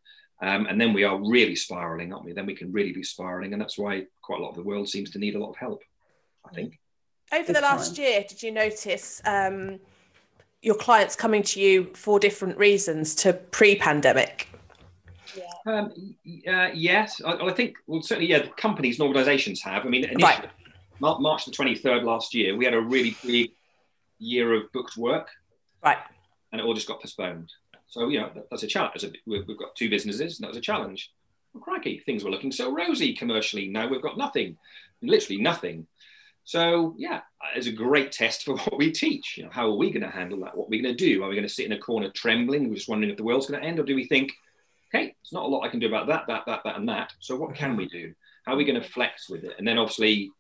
um, and then we are really spiraling, aren't we? Then we can really be spiraling, and that's why quite a lot of the world seems to need a lot of help. I think. Over the last time. year, did you notice um, your clients coming to you for different reasons to pre-pandemic? Um, uh, yes, I, I think. Well, certainly, yeah. Companies and organisations have. I mean, initially, Right. Mar- March the twenty third last year, we had a really big year of booked work, Right. and it all just got postponed. So, you know, that, that's a challenge. We've, we've got two businesses, and that was a challenge. Well, crikey, things were looking so rosy commercially. Now we've got nothing, literally nothing. So, yeah, it's a great test for what we teach. You know, how are we going to handle that? What are we going to do? Are we going to sit in a corner trembling, We're just wondering if the world's going to end, or do we think, okay, there's not a lot I can do about that, that, that, that, and that. So, what can we do? How are we going to flex with it? And then, obviously,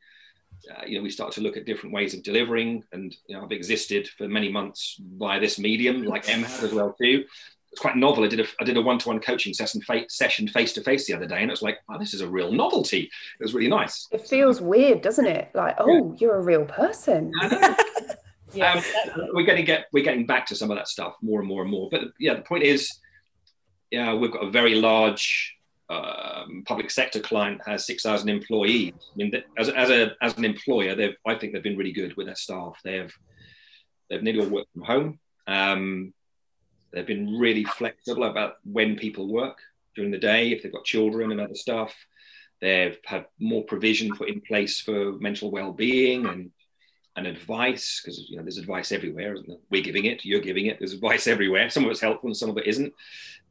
uh, you know, we start to look at different ways of delivering. And you know, I've existed for many months via this medium, like Em had as well too. It's quite novel. I did a I did a one to one coaching session session face to face the other day, and it was like, oh, this is a real novelty. It was really nice. It feels weird, doesn't it? Like, oh, yeah. you're a real person. yeah, um, we're getting get we're getting back to some of that stuff more and more and more. But yeah, the point is, yeah, we've got a very large um, public sector client has 6,000 employees. I mean, as, as, a, as an employer, they've, I think they've been really good with their staff. They've, they've nearly all worked from home. Um, they've been really flexible about when people work during the day, if they've got children and other stuff. They've had more provision put in place for mental well-being and and advice because you know there's advice everywhere we're giving it you're giving it there's advice everywhere. Some of it's helpful and some of it isn't.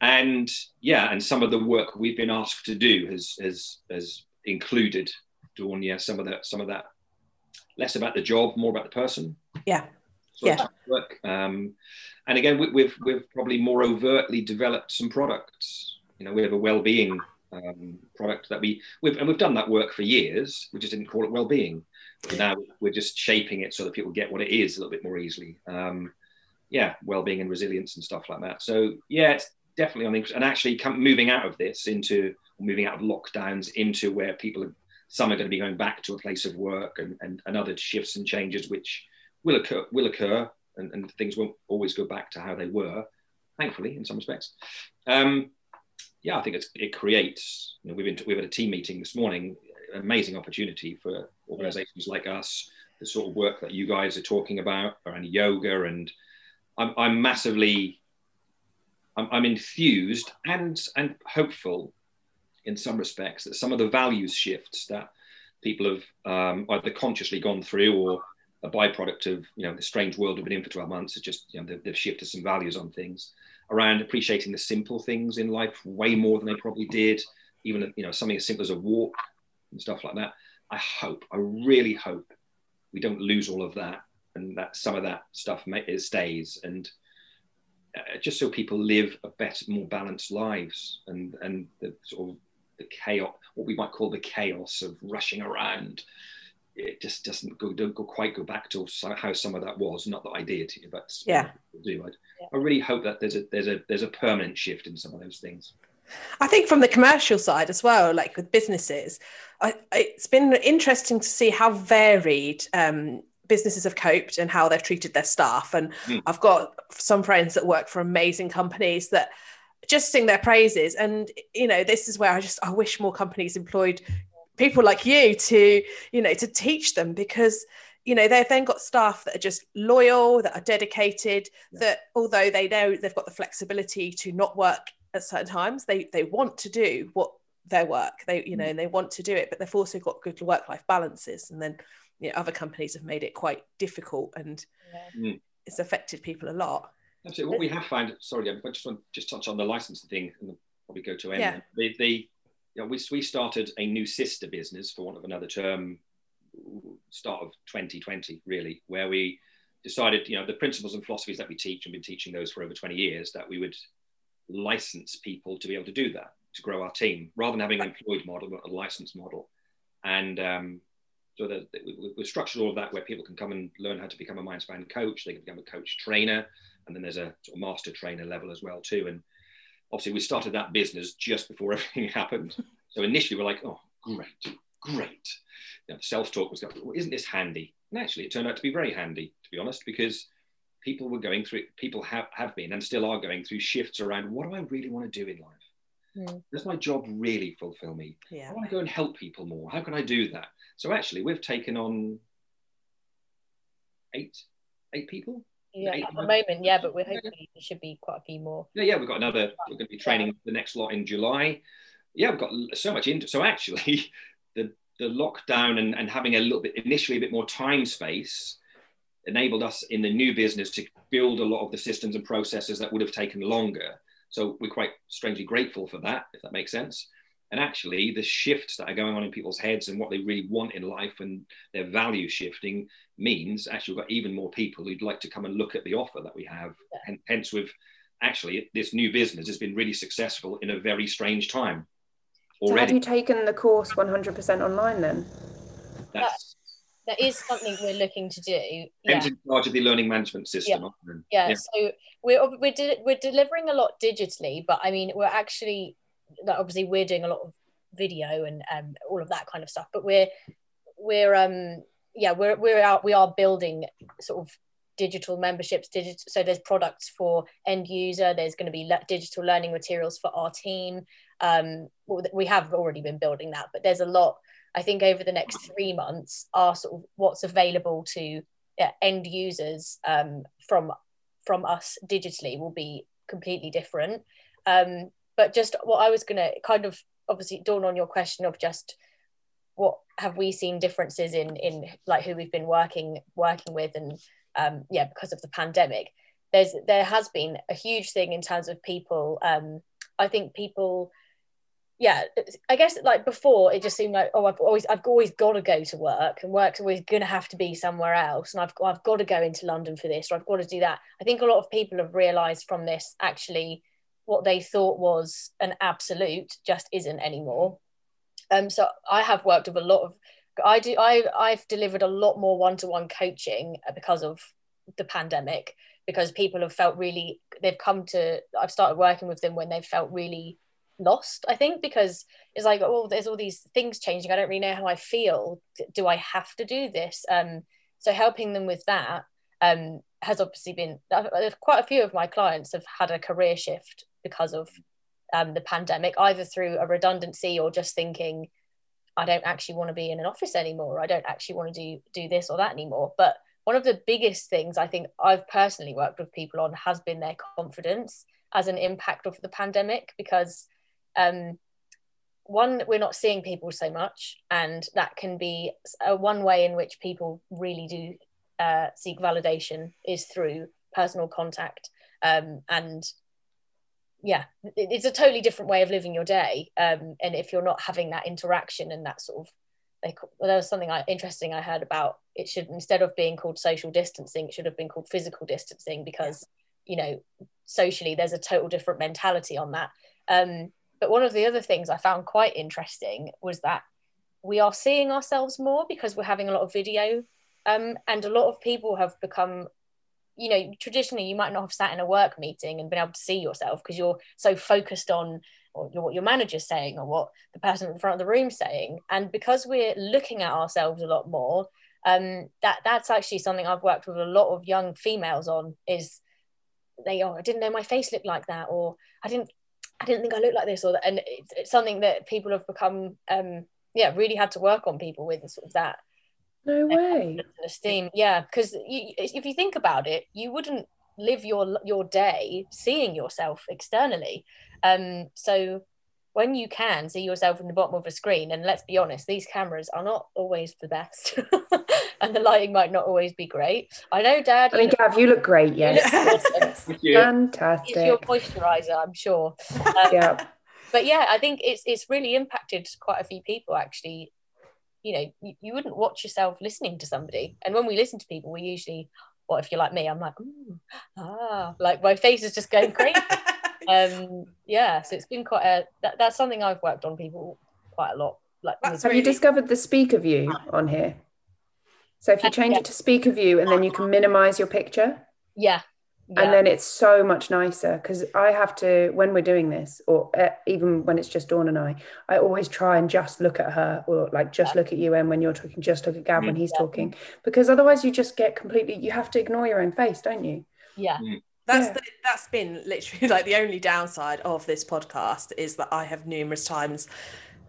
And yeah and some of the work we've been asked to do has has has included doing yeah some of that some of that. Less about the job more about the person. Yeah. Yeah. work um, and again we, we've we've probably more overtly developed some products. You know we have a well-being um, product that we we've and we've done that work for years we just didn't call it well-being But now we're just shaping it so that people get what it is a little bit more easily. Um, yeah, well-being and resilience and stuff like that. So yeah, it's definitely on the and actually come, moving out of this into moving out of lockdowns into where people are some are going to be going back to a place of work and, and, and other shifts and changes which will occur will occur and, and things won't always go back to how they were thankfully in some respects um, yeah i think it creates you know, we've been we've had a team meeting this morning amazing opportunity for organizations like us, the sort of work that you guys are talking about around yoga. And I'm, I'm massively, I'm, I'm enthused and, and hopeful in some respects that some of the values shifts that people have um, either consciously gone through or a byproduct of you know the strange world we've been in for 12 months is just you know they've, they've, shifted some values on things around appreciating the simple things in life way more than they probably did even you know something as simple as a walk and stuff like that. I hope, I really hope we don't lose all of that and that some of that stuff may, it stays and uh, just so people live a better, more balanced lives and, and the sort of the chaos, what we might call the chaos of rushing around. It just doesn't go, don't go quite go back to how some of that was. Not that I did, but yeah, do. I, yeah. I really hope that there's a there's a there's a permanent shift in some of those things. I think from the commercial side as well, like with businesses, I, it's been interesting to see how varied um, businesses have coped and how they've treated their staff. And mm. I've got some friends that work for amazing companies that just sing their praises. And you know, this is where I just I wish more companies employed people like you to you know to teach them because you know they've then got staff that are just loyal that are dedicated yeah. that although they know they've got the flexibility to not work at certain times they they want to do what their work they you know mm. and they want to do it but they've also got good work life balances and then you know, other companies have made it quite difficult and yeah. Mm. it's affected people a lot Absolutely. What we have found, sorry, I just want to just touch on the licensing thing and probably go to end Yeah. The, the, you know, we, we started a new sister business, for want of another term, start of 2020, really, where we decided, you know, the principles and philosophies that we teach and been teaching those for over 20 years, that we would license people to be able to do that, to grow our team, rather than having an employed model, but a license model. And um, so that we've structured all of that where people can come and learn how to become a Mindspan coach. They can become a coach trainer, and then there's a sort of master trainer level as well too. And obviously, we started that business just before everything happened. So initially, we're like, oh, great, great. You know, the self-talk was going, well, isn't this handy? And actually, it turned out to be very handy, to be honest, because people were going through, people have, have been and still are going through shifts around what do I really want to do in life? Mm. Does my job really fulfill me? Yeah. I want to go and help people more. How can I do that? So actually, we've taken on eight, eight people. Yeah, at the moment, yeah, but we're hoping there should be quite a few more. Yeah, yeah, we've got another. We're going to be training yeah. the next lot in July. Yeah, we've got so much into. So actually, the the lockdown and, and having a little bit initially a bit more time space enabled us in the new business to build a lot of the systems and processes that would have taken longer. So we're quite strangely grateful for that, if that makes sense. And actually, the shifts that are going on in people's heads and what they really want in life and their value shifting means actually we've got even more people who'd like to come and look at the offer that we have. And hence, we've actually this new business has been really successful in a very strange time So have you taken the course 100% online then? That's that is something we're looking to do. Ben's Yeah. in charge of the learning management system. aren't you? yeah, so we're we're, de- we're delivering a lot digitally but i mean we're actually like, obviously we're doing a lot of video and um, all of that kind of stuff but we're we're um yeah we're we're out we are building sort of digital memberships digital so there's products for end user there's going to be le- digital learning materials for our team um we have already been building that but there's a lot i think over the next three months are sort of what's available to end users um, from from us digitally will be completely different. Um, but just what I was going to kind of obviously dawn on your question of just what have we seen differences in in like who we've been working working with and um, yeah because of the pandemic. There's there has been a huge thing in terms of people um, I think people yeah I guess like before it just seemed like oh I've always I've always got to go to work and work's always to have to be somewhere else and I've I've got to go into London for this or I've got to do that. I think a lot of people have realized from this actually what they thought was an absolute just isn't anymore. Um so I have worked with a lot of I do I I've delivered a lot more one-to-one coaching because of the pandemic because people have felt really they've come to I've started working with them when they've felt really lost i think because it's like oh there's all these things changing. I don't really know how i feel. Do i have to do this? Um so helping them with that um has obviously been quite a few of my clients have had a career shift because of um, the pandemic either through a redundancy or just thinking i don't actually want to be in an office anymore. I don't actually want to do do this or that anymore. But one of the biggest things i think i've personally worked with people on has been their confidence as an impact of the pandemic because um, one we're not seeing people so much and that can be a one way in which people really do uh, seek validation is through personal contact um, and yeah it's a totally different way of living your day um, and if you're not having that interaction and that sort of like well, there was something I, interesting I heard about it should instead of being called social distancing it should have been called physical distancing because you know socially there's a total different mentality on that um, but one of the other things I found quite interesting was that we are seeing ourselves more because we're having a lot of video. Um, and a lot of people have become, you know, traditionally you might not have sat in a work meeting and been able to see yourself because you're so focused on or what your manager's saying or what the person in front of the room saying. And because we're looking at ourselves a lot more, um, that that's actually something I've worked with a lot of young females on is they oh I didn't know my face looked like that or I didn't I didn't think I looked like this or that. And it's, it's something that people have become, um, yeah, really had to work on people with sort of that No way. esteem. Yeah, because you, if you think about it, you wouldn't live your your day seeing yourself externally. Um, so when you can see yourself in the bottom of a screen, and let's be honest, these cameras are not always the best, and the lighting might not always be great. I know, Dad. I mean, you Gav, you look great. you look Yes. awesome. Thank you. Fantastic. It's your moisturizer, I'm sure. Um, yeah. but yeah, I think it's it's really impacted quite a few people actually. You know, you, you wouldn't watch yourself listening to somebody, and when we listen to people, we usually, well, if you're like me, I'm like, Ooh, ah, like my face is just going crazy. um, yeah, so it's been quite a that, that's something I've worked on people quite a lot. Like, Have you discovered the speaker view on here? So if you Uh, change yeah. it to speaker view and then you can minimize your picture, yeah, yeah, and then it's so much nicer because I have to when we're doing this, or uh, even when it's just Dawn and I, I always try and just look at her or like just look at you, and when you're talking, just look at Gav when he's Yeah. talking, because otherwise you just get completely. You have to ignore your own face, don't you? yeah, That's Yeah. the, that's been literally like the only downside of this podcast is that I have numerous times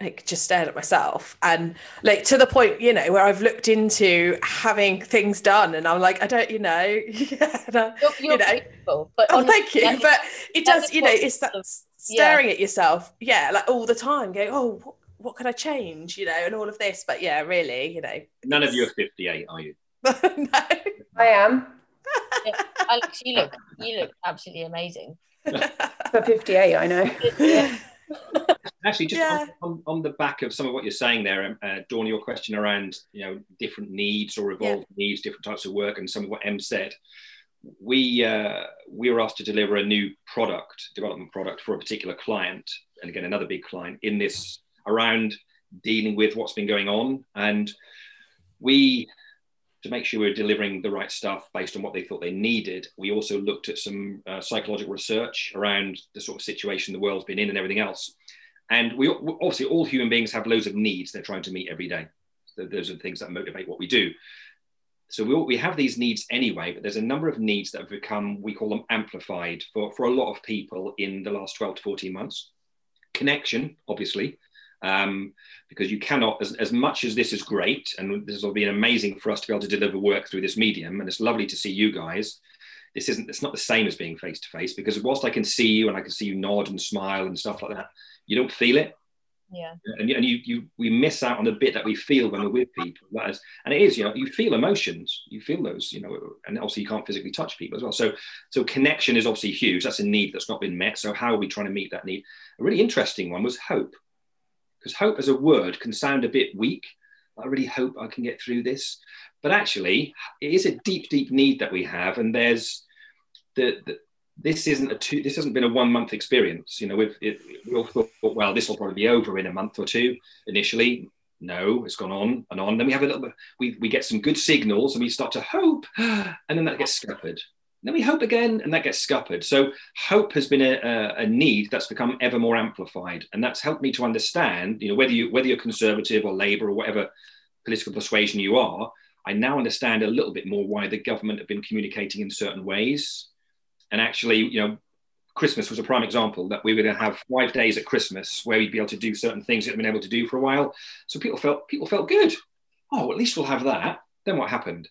like just stared at myself and like to the point you know where I've looked into having things done and I'm like I don't you know yeah, and I- you're, you're you know beautiful, but oh honestly, thank you that is- but it does you know it's that sort of- staring at yourself yeah like all the time going oh what, what could I change you know and all of this but yeah really you know None of you are 58, are you? no I am Yeah. Alex, you look you look absolutely amazing. for 58. I know. Yeah. Actually, just Yeah. on, on, the back of some of what you're saying there, um, uh, Dawn, your question around you know different needs or evolved needs, different types of work, and some of what Em said. We uh, we were asked to deliver a new product, development product for a particular client, and again another big client in this around dealing with what's been going on, and we to make sure we were delivering the right stuff based on what they thought they needed. We also looked at some uh, psychological research around the sort of situation the world's been in and everything else. And we obviously all human beings have loads of needs they're trying to meet every day. So those are the things that motivate what we do. So we, we have these needs anyway, but there's a number of needs that have become, we call them amplified for, for a lot of people in the last 12 to 14 months. Connection, obviously, um, because you cannot, as, as much as this is great, and this will be amazing for us to be able to deliver work through this medium, and it's lovely to see you guys. This isn't, it's not the same as being face to face because whilst I can see you and I can see you nod and smile and stuff like that, you don't feel it. Yeah. and, you- and you, you we miss out on the bit that we feel when we're with people. That is and it is you know you feel emotions. You feel those you know and also you can't physically touch people as well. So so connection is obviously huge. That's a need that's not been met. So how are we trying to meet that need? A really interesting one was hope because hope as a word can sound a bit weak. I really hope i can get through this. But actually it is a deep deep need that we have and there's the, the this isn't a two this hasn't been a one month experience. You know we've it, we all thought well this will probably be over in a month or two initially. No it's gone on and on. Then we have a little bit we, we get some good signals and we start to hope and then that gets scuppered then we hope again and that gets scuppered so hope has been a, a, a need that's become ever more amplified and that's helped me to understand you know whether you whether you're conservative or labor or whatever political persuasion you are i now understand a little bit more why the government have been communicating in certain ways and actually, you know, Christmas was a prime example that we were going to have five days at Christmas where we'd be able to do certain things that we've been able to do for a while. So people felt people felt good. Oh, at least we'll have that. Then what happened?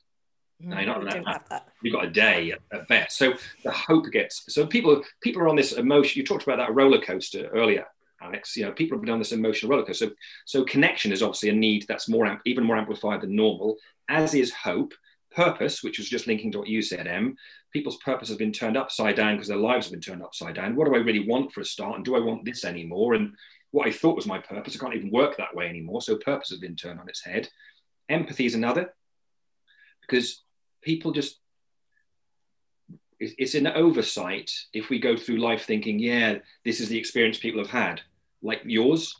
No, you're not We gonna do have have that. You've got a day at, best. So the hope gets. So people people are on this emotion. You talked about that roller coaster earlier, Alex. You know, people have been on this emotional roller coaster. So, so connection is obviously a need that's more amp- even more amplified than normal. As is hope. Purpose, which was just linking to what you said, Em, people's purpose has been turned upside down because their lives have been turned upside down. What do I really want for a start? And do I want this anymore? And what I thought was my purpose, I can't even work that way anymore. So purpose has been turned on its head. Empathy is another because people just it's an oversight if we go through life thinking, yeah, this is the experience people have had, like yours.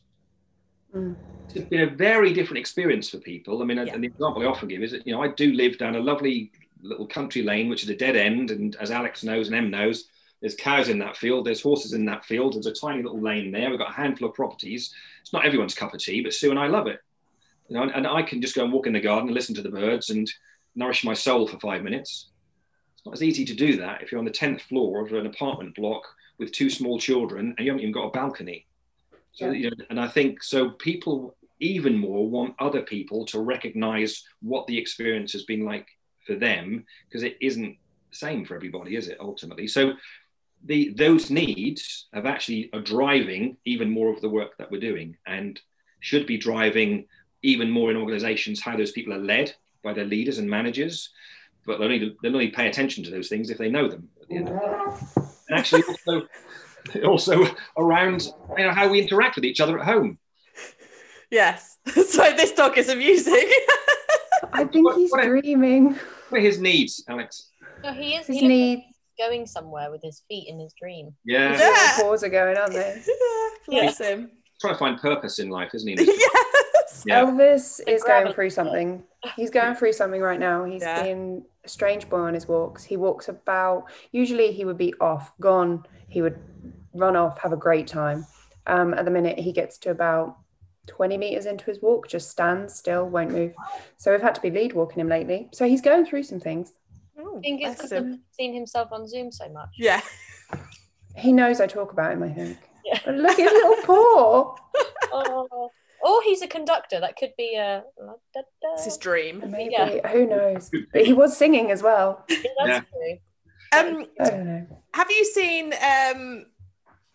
Mm. It's been a very different experience for people. I mean, Yeah. and the example I often give is that, you know, I do live down a lovely little country lane, which is a dead end. And as Alex knows and Em knows, there's cows in that field, there's horses in that field, there's a tiny little lane there. We've got a handful of properties. It's not everyone's cup of tea, but Sue and I love it. You know, and, and I can just go and walk in the garden and listen to the birds and nourish my soul for five minutes. It's not as easy to do that if you're on the 10th floor of an apartment block with two small children and you haven't even got a balcony. So, Yeah. you know, and I think so people even more want other people to recognize what the experience has been like for them because it isn't the same for everybody, is it ultimately? So the those needs have actually are driving even more of the work that we're doing and should be driving even more in organizations how those people are led by their leaders and managers but they'll only, they'll only pay attention to those things if they know them at the end of it. and actually also also around you know how we interact with each other at home Yes. So this dog is amusing. I think What- he's what a- dreaming. what are his needs alex No, he is. His He needs. going somewhere with his feet in his dream. yeah His Yeah. little paws are going, aren't they? Bless him. trying to find purpose in life isn't he yes. Yeah. Elvis is going through something. He's going through something right now. He's Yeah. been a strange boy on his walks. He walks about, usually he would be off, gone. He would run off, have a great time. Um, at the minute, he gets to about 20 meters into his walk, just stands still, won't move. So we've had to be lead walking him lately. So he's going through some things. Oh, I think it's because him. I've seen himself on Zoom so much. Yeah. He knows I talk about him, I think. Yeah. Look at his little paw. Oh. Or he's a conductor. That could be a. It's his dream. Maybe, Yeah. who knows? But he was singing as well. That's Yeah. true. Um, I don't know. have you seen um,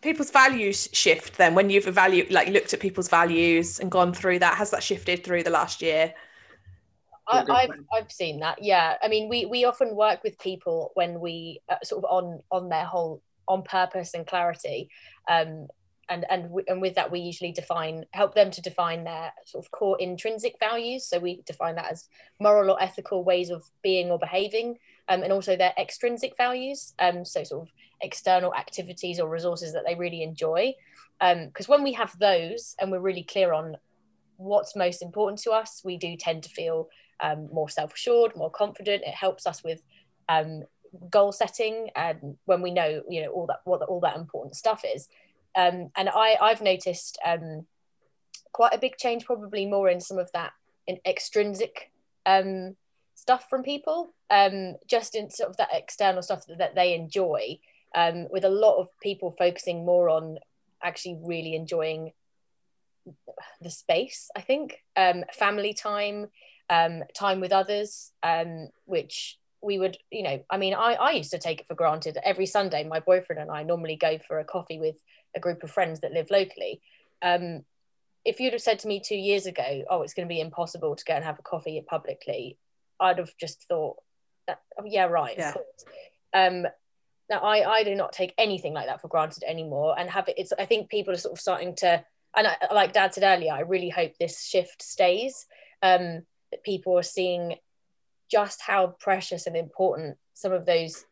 people's values shift then when you've evaluated, like looked at people's values and gone through that? Has that shifted through the last year? I, I've I've seen that. Yeah, I mean, we we often work with people when we uh, sort of on on their whole on purpose and clarity, um, and and and with that we usually define help them to define their sort of core intrinsic values. So we define that as moral or ethical ways of being or behaving, um, and also their extrinsic values. Um, so sort of external activities or resources that they really enjoy. Because um, when we have those and we're really clear on what's most important to us, we do tend to feel um, more self-assured, more confident. It helps us with um, goal setting and when we know you know all that what all that important stuff is. Um, and I I've noticed um, quite a big change, probably more in some of that in extrinsic um, stuff from people, um, just in sort of that external stuff that, that they enjoy. with a lot of people focusing more on actually really enjoying the space i think um, family time um, time with others um, which we would you know i mean I, I used to take it for granted that every sunday my boyfriend and i normally go for a coffee with a group of friends that live locally um, if you'd have said to me two years ago oh it's going to be impossible to go and have a coffee publicly i'd have just thought oh, yeah right yeah. of course um, now I, I do not take anything like that for granted anymore and have it it's i think people are sort of starting to and I, like dad said earlier i really hope this shift stays um, that people are seeing just how precious and important some of those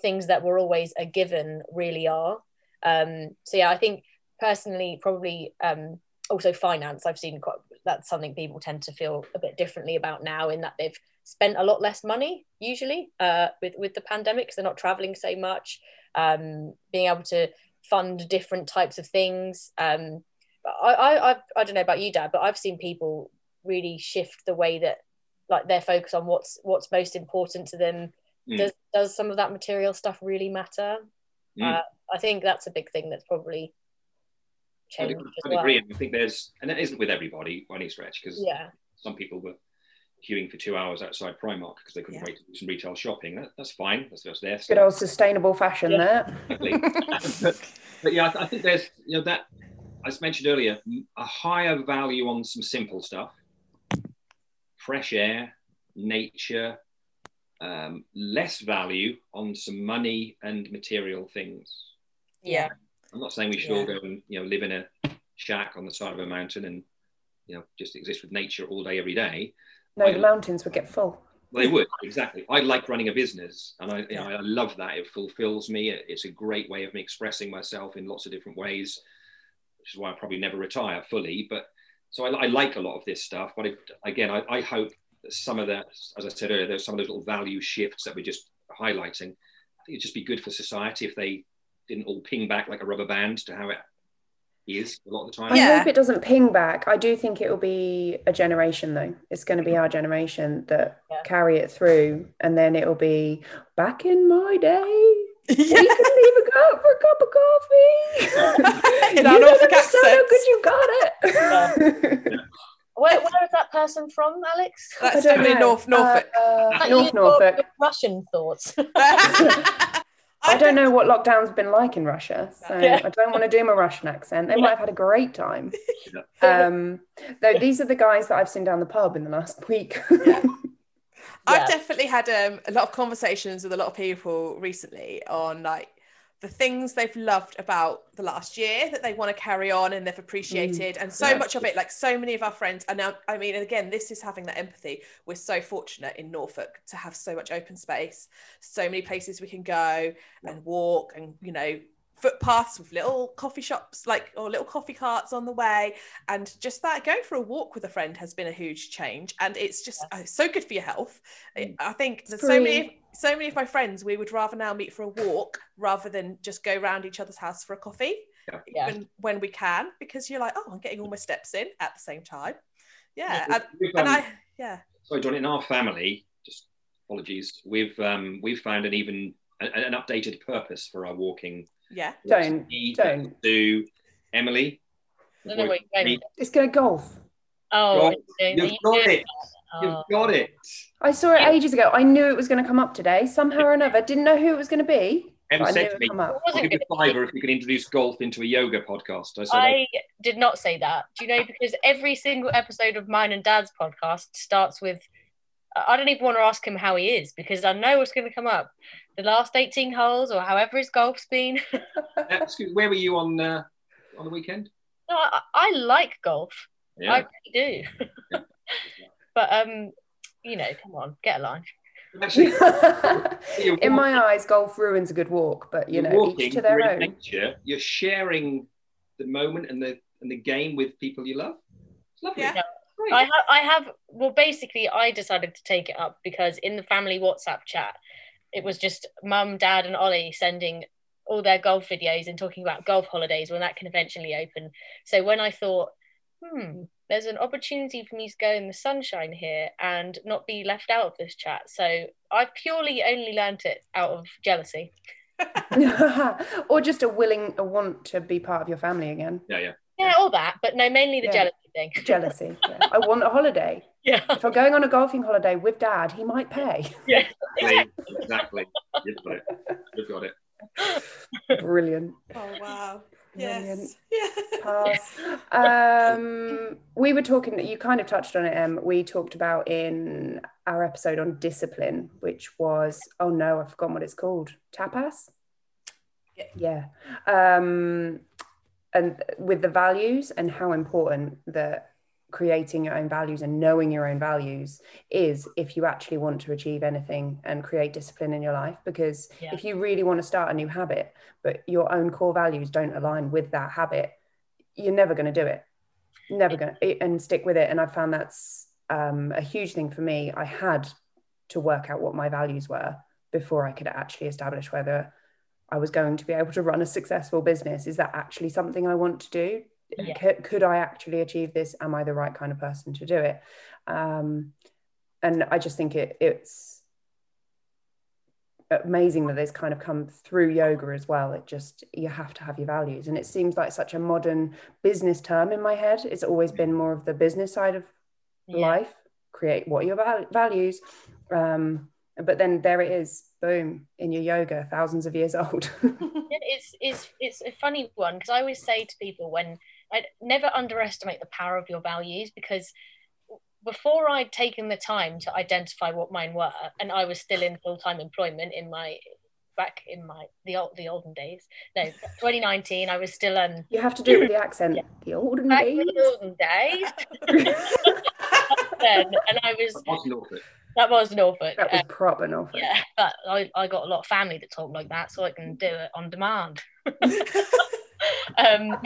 things that were always a given really are um, so yeah i think personally probably um, also finance i've seen quite that's something people tend to feel a bit differently about now in that they've spent a lot less money usually uh, with with the pandemic because they're not traveling so much um, being able to fund different types of things um, I, I, I, I don't know about you dad but i've seen people really shift the way that like their focus on what's what's most important to them mm. does does some of that material stuff really matter mm. uh, i think that's a big thing that's probably changed I, I agree well. i think there's and it isn't with everybody by any stretch because yeah some people were queuing for two hours outside Primark because they couldn't yeah. wait to do some retail shopping. That, that's fine. That's just there. Good old sustainable fashion yeah. there. but, but, yeah, I, I, think there's you know that as mentioned earlier, a higher value on some simple stuff, fresh air, nature, um, less value on some money and material things. Yeah. I'm not saying we should yeah. all go and you know live in a shack on the side of a mountain and you know just exist with nature all day every day. No, I, the mountains would get full. They would exactly. I like running a business, and I, you know, I love that. It fulfills me. It's a great way of me expressing myself in lots of different ways, which is why I probably never retire fully. But so I, I like a lot of this stuff. But if, again, I, I hope that some of that, as I said earlier, there's some of those little value shifts that we're just highlighting. I think it'd just be good for society if they didn't all ping back like a rubber band to how it is a lot of the time. I hope it doesn't ping back. I do think it will be a generation though. It's going to be our generation that yeah. carry it through, and then it will be back in my day. Yeah. We couldn't even go out for a cup of coffee. in our Norfolk accent. How good you got it. Yeah. Where, where is that person from, Alex? That's definitely North Norfolk. Uh, uh, North Norfolk. Russian thoughts. I don't know what lockdown's been like in Russia, so yeah. I don't want to do my Russian accent. They yeah. might have had a great time. Um, though these are the guys that I've seen down the pub in the last week. yeah. I've definitely had um, a lot of conversations with a lot of people recently on like the things they've loved about the last year that they want to carry on and they've appreciated mm, and so much of it like so many of our friends and now i mean again this is having that empathy. We're so fortunate in norfolk to have so much open space so many places we can go and walk and you know footpaths with little coffee shops like or little coffee carts on the way and just that going for a walk with a friend has been a huge change and it's just uh, so good for your health. Mm. i think there's so many so many of my friends we would rather now meet for a walk rather than just go around each other's house for a coffee yeah. even when we can because you're like oh i'm getting all my steps in at the same time yeah, yeah and, um, and i yeah sorry john in our family just apologies we've um we've found an even an updated purpose for our walking yeah. Don't. Don't. Do Emily. No, no, wait, wait. It's going to golf. Oh, you've got it. You've oh. got it. I saw it ages ago. I knew it was going to come up today, somehow or another. Didn't know who it was going to be. Em said to me, "I'll give you fiver if you can introduce golf into a yoga podcast." I, said, I did not say that. Do you know? Because every single episode of mine and Dad's podcast starts with I don't even want to ask him how he is because I know what's going to come up. The last 18 holes or however his golf's been. Excuse, where were you on uh, on the weekend? No, I, I like golf. Yeah. I really do. But um, you know, come on, get a line. Actually, you're In my eyes, golf ruins a good walk, but you you're know, walking, each to their you're own. nature, you're sharing the moment and the and the game with people you love. It's lovely. Yeah. Great. I have, I have. Well, basically, I decided to take it up because in the family WhatsApp chat, it was just mum, dad, and Ollie sending all their golf videos and talking about golf holidays when that can eventually open. So when I thought, hmm, there's an opportunity for me to go in the sunshine here and not be left out of this chat. So I've purely only learnt it out of jealousy. or just a willing, a want to be part of your family again. yeah, yeah. Yeah, all that, but no, mainly the Yeah. jealousy thing. Jealousy. yeah. I want a holiday. Yeah, If I'm going on a golfing holiday with dad, he might pay. yeah. Exactly. exactly. You've got it. You've got it. Brilliant. Oh wow. Brilliant. Yes. Yeah. Pass. Um, we were talking, you kind of touched on it, Em. We talked about in our episode on discipline, which was, oh no, I've forgotten what it's called. Tapas? Yeah. Yeah. Um, and with the values and how important that creating your own values and knowing your own values is if you actually want to achieve anything and create discipline in your life. Because Yeah. if you really want to start a new habit but your own core values don't align with that habit you're never going to do it. Never going to and stick with it. And i found that's um, a huge thing for me. I had to work out what my values were before i could actually establish whether i was going to be able to run a successful business. Is that actually something i want to do Yeah. could, could I actually achieve this? Am I the right kind of person to do it? Um, and I just think it, it's amazing that this kind of come through yoga as well. It just, you have to have your values. And it seems like such a modern business term in my head. It's always been more of the business side of Yeah. life, create what your val- values. Um, but then there it is, boom, in your yoga, thousands of years old. it's it's it's a funny one because I always say to people when I never underestimate the power of your values because before I'd taken the time to identify what mine were and I was still in full time employment in my back in my the old the olden days no 2019 I was still um you have to do it with the accent. Yeah. The olden back days. in the olden days then and I was What's Norfolk? that was Norfolk That was um, proper Norfolk. yeah but I, I got a lot of family that talk like that so I can do it on demand um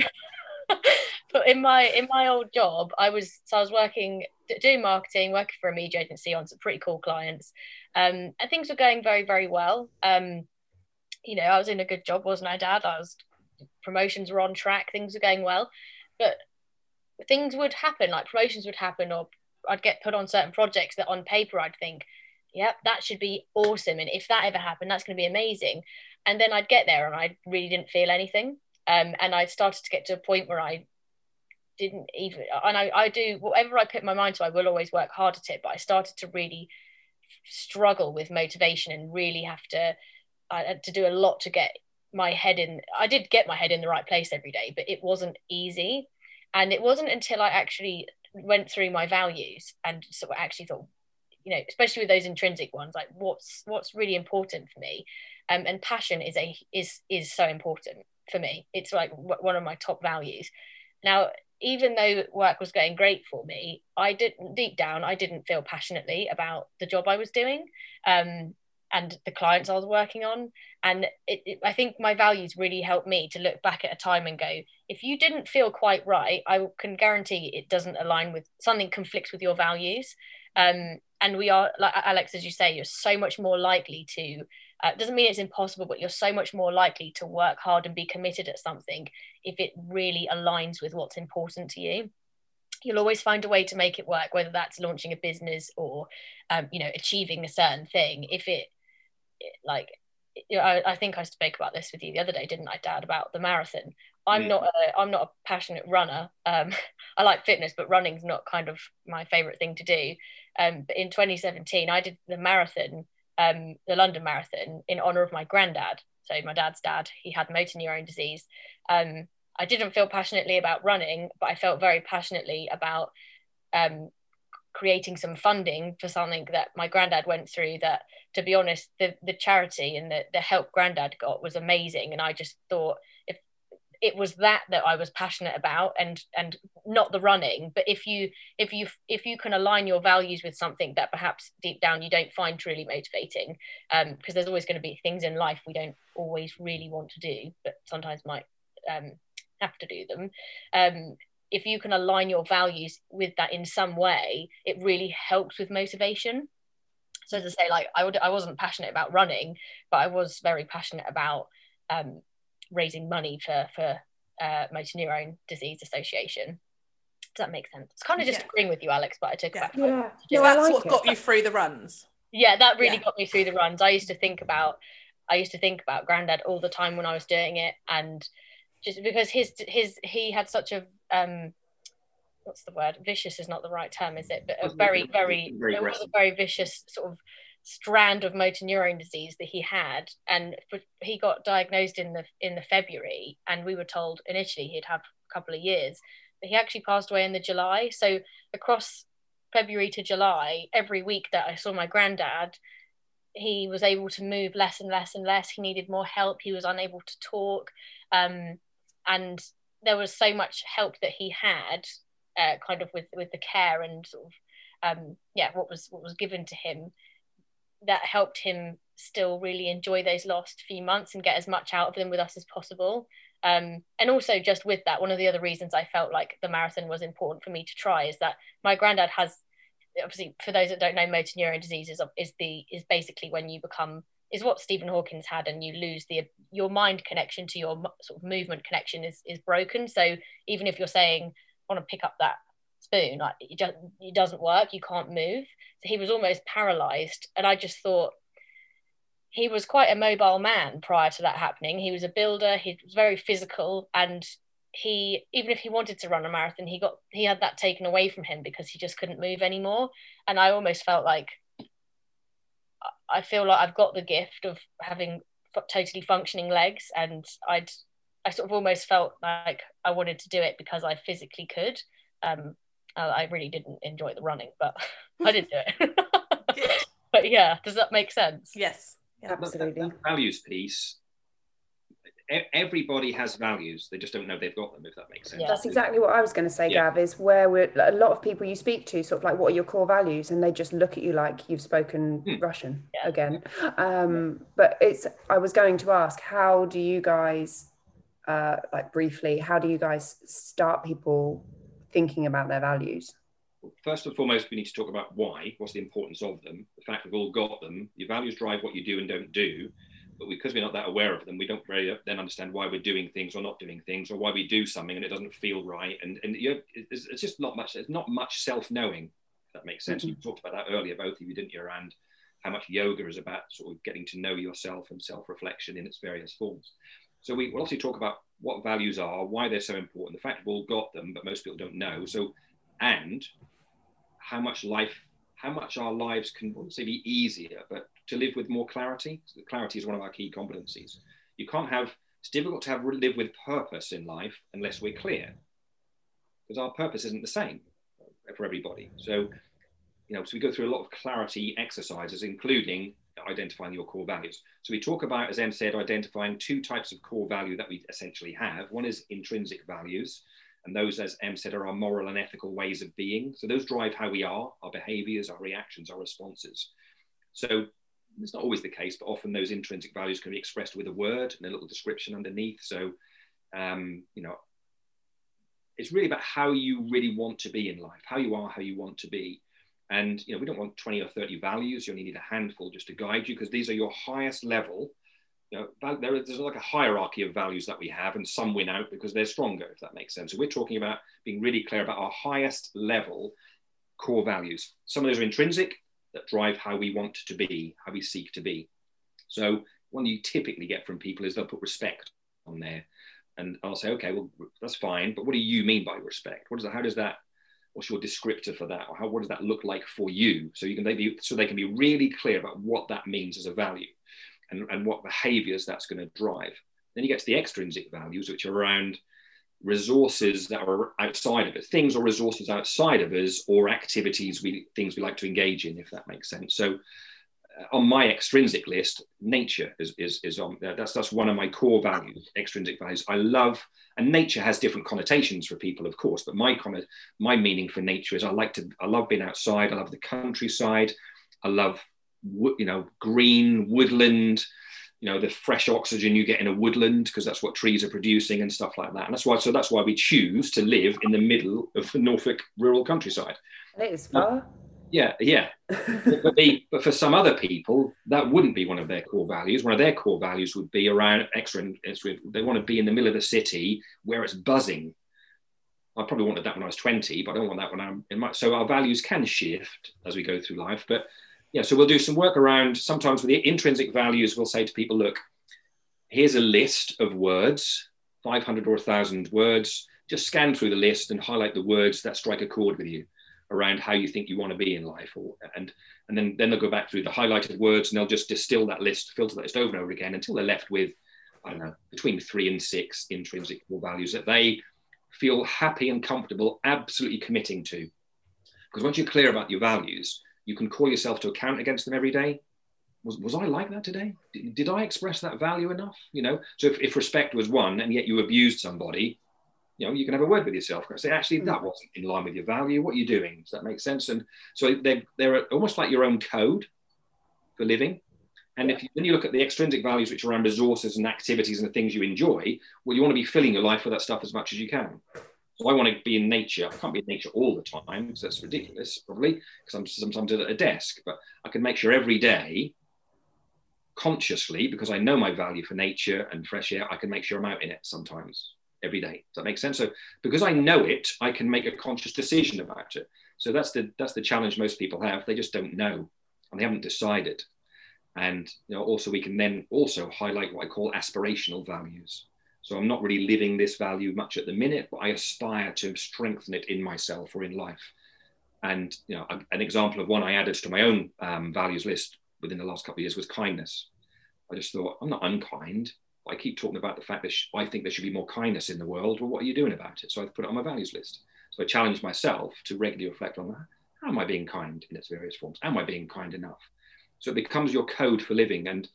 but in my in my old job i was so i was working doing marketing working for a media agency on some pretty cool clients. Um and things were going very very well. Um you know i was in a good job wasn't i dad? I was promotions were on track things were going well. But things would happen like promotions would happen or i'd get put on certain projects that on paper i'd think yep that should be awesome. And if that ever happened that's going to be amazing. And then i'd get there and i really didn't feel anything um, and I started to get to a point where I didn't even, and I, I do whatever I put my mind to, I will always work hard at it. But I started to really struggle with motivation and really have to, had to do a lot to get my head in. I did get my head in the right place every day, but it wasn't easy. And it wasn't until I actually went through my values and sort of actually thought, you know, especially with those intrinsic ones, like what's what's really important for me, um, and passion is a is is so important for me. It's like w- one of my top values. Now, even though work was going great for me, I didn't deep down I didn't feel passionately about the job I was doing, um, and the clients I was working on. And it, it, I think my values really helped me to look back at a time and go, if you didn't feel quite right, I can guarantee it doesn't align with something conflicts with your values. Um, and we are like Alex, as you say, you're so much more likely to uh, doesn't mean it's impossible, but you're so much more likely to work hard and be committed at something if it really aligns with what's important to you. You'll always find a way to make it work, whether that's launching a business or, um, you know, achieving a certain thing. If it, like, you know, I, I, think I spoke about this with you the other day, didn't I, Dad, about the marathon. I'm Mm. not a I'm not a passionate runner. Um, I like fitness, but running's not kind of my favorite thing to do. Um, but in 2017, I did the marathon um, the London Marathon in honor of my granddad. So my dad's dad, he had motor neurone disease. Um, I didn't feel passionately about running, but I felt very passionately about um, creating some funding for something that my granddad went through that to be honest the the charity and the, the help granddad got was amazing and i just thought it was that that i was passionate about and and not the running but if you if you if you can align your values with something that perhaps deep down you don't find truly motivating um because there's always going to be things in life we don't always really want to do but sometimes might um have to do them um if you can align your values with that in some way, it really helps with motivation. So to say, like I would, I wasn't passionate about running, but I was very passionate about um, raising money for for uh, motor neurone disease association. Does that make sense? It's kind of just yeah. agreeing with you, Alex, but I took yeah. back. Yeah, so that's like what it. got you through the runs. Yeah, that really yeah. got me through the runs. I used to think about, I used to think about Granddad all the time when I was doing it, and just because his his he had such a um what's the word vicious is not the right term is it but a very very, very it was a very vicious sort of strand of motor neurone disease that he had and he got diagnosed in the in the february and we were told initially he'd have a couple of years but he actually passed away in the july. So across february to july every week that i saw my granddad he was able to move less and less and less. He needed more help. He was unable to talk. Um, and there was so much help that he had uh, kind of with with the care and sort of um, yeah what was what was given to him that helped him still really enjoy those last few months and get as much out of them with us as possible um, and also just with that one of the other reasons i felt like the marathon was important for me to try is that my granddad has obviously for those that don't know motor neuron disease is, is the is basically when you become is what Stephen Hawkins had, and you lose the your mind connection to your sort of movement connection is is broken. So even if you're saying want to pick up that spoon, like it, it doesn't work, you can't move. So he was almost paralyzed, and I just thought he was quite a mobile man prior to that happening. He was a builder. He was very physical, and he even if he wanted to run a marathon, he got he had that taken away from him because he just couldn't move anymore. And I almost felt like I feel like I've got the gift of having totally functioning legs, and I'd I sort of almost felt like I wanted to do it because I physically could. Um, I really didn't enjoy the running, but I did do it. but yeah, does that make sense? Yes, yeah, absolutely. That, that values piece everybody has values they just don't know they've got them if that makes sense yeah. that's exactly what i was going to say yeah. gav is where we're a lot of people you speak to sort of like what are your core values and they just look at you like you've spoken hmm. russian yeah. again um, but it's i was going to ask how do you guys uh, like briefly how do you guys start people thinking about their values first and foremost, we need to talk about why. What's the importance of them? The fact we've all got them. Your values drive what you do and don't do but because we're not that aware of them, we don't really then understand why we're doing things or not doing things, or why we do something and it doesn't feel right. And and you know, it's, it's, just not much. It's not much self-knowing. that makes sense. Mm-hmm. You talked about that earlier, both of you, didn't you? Around how much yoga is about sort of getting to know yourself and self-reflection in its various forms. So we will also talk about what values are, why they're so important. The fact we've all got them, but most people don't know. So, and how much life, how much our lives can, I say be easier, but to live with more clarity. So clarity is one of our key competencies. You can't have, it's difficult to have live with purpose in life unless we're clear, because our purpose isn't the same for everybody. So, you know, so we go through a lot of clarity exercises, including identifying your core values. So we talk about, as Em said, identifying two types of core value that we essentially have. One is intrinsic values, and those, as Em said, are our moral and ethical ways of being. So those drive how we are, our behaviors, our reactions, our responses. So it's not always the case, but often those intrinsic values can be expressed with a word and a little description underneath. So, um, you know, it's really about how you really want to be in life, how you are, how you want to be. And, you know, we don't want 20 or 30 values. You only need a handful just to guide you because these are your highest level. You know, there there's like a hierarchy of values that we have, and some win out because they're stronger, if that makes sense. So we're talking about being really clear about our highest level core values. Some of those are intrinsic, that drive how we want to be, how we seek to be. So one you typically get from people is they'll put respect on there. And I'll say, okay, well, that's fine, but what do you mean by respect? What is that? How does that, what's your descriptor for that? Or how, what does that look like for you? So you can, they be, so they can be really clear about what that means as a value and, and what behaviors that's going to drive. Then you get to the extrinsic values, which are around resources that are outside of us, things or resources outside of us, or activities we things we like to engage in, if that makes sense. So, on my extrinsic list, nature is is, is on uh, that's that's one of my core values, extrinsic values. I love, and nature has different connotations for people, of course, but my comment, my meaning for nature is I like to, I love being outside. I love the countryside. I love, you know, green woodland you know the fresh oxygen you get in a woodland because that's what trees are producing and stuff like that and that's why so that's why we choose to live in the middle of the norfolk rural countryside it is far yeah yeah but, but for some other people that wouldn't be one of their core values one of their core values would be around extra they want to be in the middle of the city where it's buzzing I probably wanted that when I was 20, but I don't want that when I'm in my. So our values can shift as we go through life. But yeah, so we'll do some work around sometimes with the intrinsic values. We'll say to people, look, here's a list of words, 500 or 1,000 words. Just scan through the list and highlight the words that strike a chord with you around how you think you want to be in life. Or, and and then, then they'll go back through the highlighted words and they'll just distill that list, filter that list over and over again until they're left with, I don't know, between three and six intrinsic core values that they feel happy and comfortable absolutely committing to. Because once you're clear about your values, you can call yourself to account against them every day. Was, was I like that today? Did, did I express that value enough? You know, so if, if respect was one and yet you abused somebody, you know, you can have a word with yourself and say, actually, that mm. wasn't in line with your value. What are you doing? Does that make sense? And so they're, they're almost like your own code for living. And if you, when you look at the extrinsic values, which are around resources and activities and the things you enjoy, well, you want to be filling your life with that stuff as much as you can. So I want to be in nature. I can't be in nature all the time because that's ridiculous, probably, because I'm sometimes at a desk. But I can make sure every day, consciously, because I know my value for nature and fresh air, I can make sure I'm out in it sometimes every day. Does that make sense? So because I know it, I can make a conscious decision about it. So that's the that's the challenge most people have. They just don't know and they haven't decided. And you know, also we can then also highlight what I call aspirational values. So I'm not really living this value much at the minute, but I aspire to strengthen it in myself or in life. And you know, an example of one I added to my own um, values list within the last couple of years was kindness. I just thought I'm not unkind. I keep talking about the fact that I think there should be more kindness in the world. Well, what are you doing about it? So I put it on my values list. So I challenge myself to regularly reflect on that. How am I being kind in its various forms? Am I being kind enough? So it becomes your code for living. And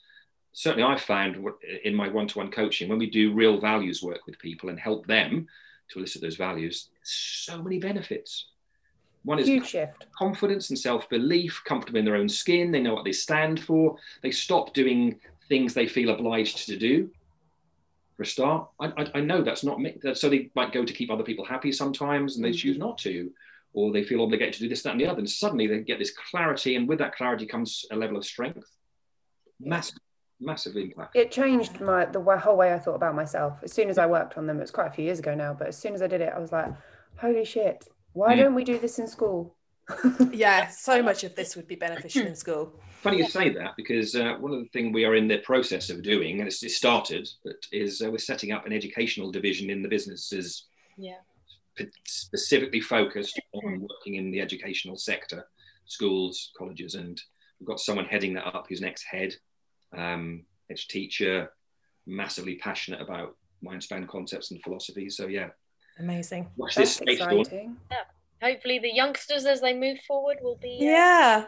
certainly I've found in my one-to-one coaching when we do real values work with people and help them to elicit those values, so many benefits. One is Huge shift. confidence and self-belief, comfortable in their own skin. They know what they stand for. They stop doing things they feel obliged to do. For a start, I, I, I know that's not me. So they might go to keep other people happy sometimes, and they mm-hmm. choose not to, or they feel obligated to do this, that, and the other. And suddenly they get this clarity, and with that clarity comes a level of strength. Massive massive impact. It changed my the whole way I thought about myself. As soon as I worked on them, it was quite a few years ago now, but as soon as I did it, I was like, holy shit, why mm. don't we do this in school? Yeah, so much of this would be beneficial in school. Funny you say that because uh, one of the things we are in the process of doing, and it's, it started, but is uh, we're setting up an educational division in the businesses. Yeah. Specifically focused on working in the educational sector, schools, colleges, and we've got someone heading that up who's next head um, ex teacher, massively passionate about Mindspan concepts and philosophy. So yeah, amazing. Watch That's this exciting. Yeah. Hopefully, the youngsters as they move forward will be. Uh, yeah.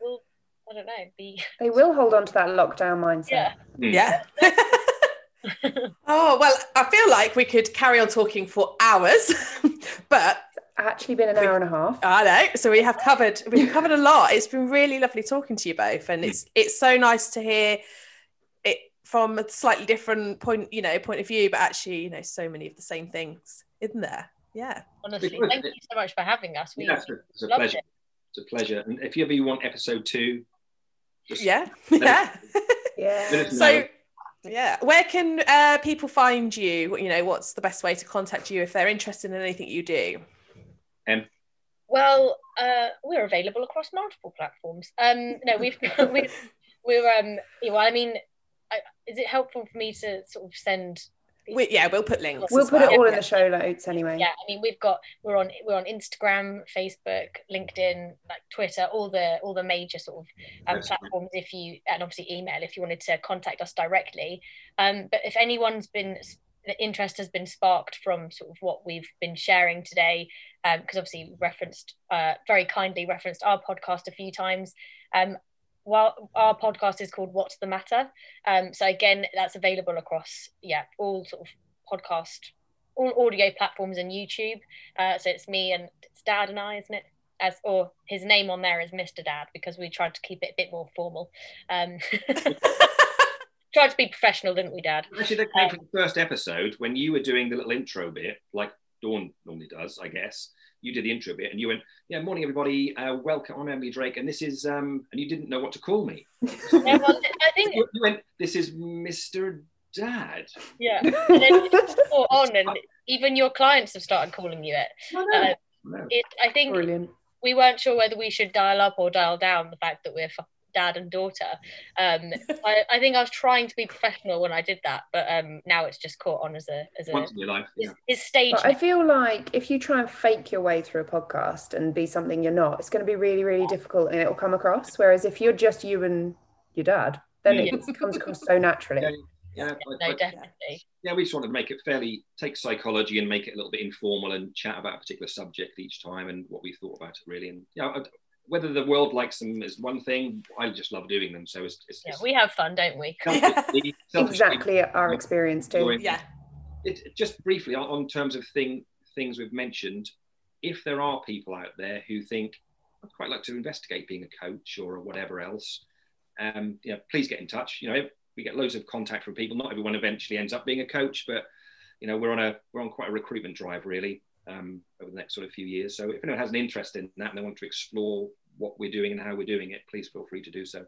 Will I don't know. Be. They will hold on to that lockdown mindset. Yeah. Mm. Yeah. oh well, I feel like we could carry on talking for hours, but actually been an hour and a half. I know. So we have covered we've covered a lot. It's been really lovely talking to you both, and it's it's so nice to hear it from a slightly different point, you know, point of view, but actually, you know, so many of the same things, isn't there? Yeah. Honestly, thank you so much for having us. We yeah, it's a pleasure. It. It's a pleasure. And if you ever you want episode two, yeah, yeah, yeah. So. Yeah. Where can uh, people find you? You know, what's the best way to contact you if they're interested in anything you do? Em? Well, uh, we're available across multiple platforms. Um, no, we've we've we're um. Well, I mean, I, is it helpful for me to sort of send? We, yeah, we'll put links. We'll put well. it all in the show notes anyway. Yeah, I mean, we've got we're on we're on Instagram, Facebook, LinkedIn, like Twitter, all the all the major sort of um, platforms. If you and obviously email if you wanted to contact us directly. Um, but if anyone's been the interest has been sparked from sort of what we've been sharing today, because um, obviously referenced uh, very kindly referenced our podcast a few times. Um, while our podcast is called What's the Matter, um, so again that's available across yeah all sort of podcast, all audio platforms and YouTube. Uh, so it's me and it's Dad and I, isn't it? As or his name on there is Mr. Dad because we tried to keep it a bit more formal. Um, tried to be professional, didn't we, Dad? Actually, that came from the first episode when you were doing the little intro bit, like Dawn normally does, I guess. You did the intro bit, and you went, "Yeah, morning, everybody. Uh, welcome. I'm Emily Drake, and this is," um, and you didn't know what to call me. yeah, well, I think you went, "This is Mr. Dad." Yeah, and then you just go on, and even your clients have started calling you it. I, know. Uh, I, it, I think Brilliant. we weren't sure whether we should dial up or dial down the fact that we're dad and daughter. Um, I, I, think I was trying to be professional when I did that, but um, now it's just caught on as a as a Once in your life, yeah. his, his stage. I feel like if you try and fake your way through a podcast and be something you're not, it's going to be really, really difficult, and it will come across. Whereas if you're just you and your dad, then Yeah. it comes across so naturally. Yeah, yeah, I- no, I- definitely. yeah, we just wanted to make it fairly take psychology and make it a little bit informal and chat about a particular subject each time and what we thought about it really. And yeah, I- whether the world likes them is one thing. I just love doing them. So it's, it's, Yeah, we have fun, don't we? selfishly- selfishly- Exactly our experience too. Yeah. it, just briefly on, on terms of thing things we've mentioned, if there are people out there who think I'd quite like to investigate being a coach or whatever else, um, you know, please get in touch. You know, we get loads of contact from people. Not everyone eventually ends up being a coach, but you know, we're on a we're on quite a recruitment drive really um, over the next sort of few years. So if anyone has an interest in that and they want to explore what we're doing and how we're doing it, please feel free to do so.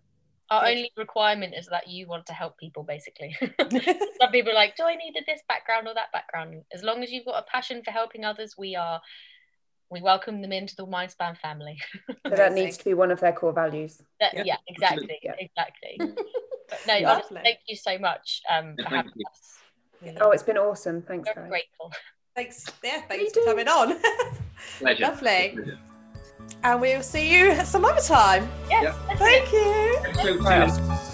Our Good. only requirement is that you want to help people, basically. Some people are like, do I need this background or that background? As long as you've got a passion for helping others, we are. We welcome them into the Mindspan family. So that needs to be one of their core values. That- Yeah, yeah, exactly, Yeah. exactly. No, Lovely. honestly, thank you so much um, for having you. us. Oh, it's been awesome. Thanks, We're guys. grateful. Thanks. Yeah, thanks do. for coming on. Pleasure. Lovely. Pleasure. and we'll see you some other time. Yes, Yeah. definitely. Thank you.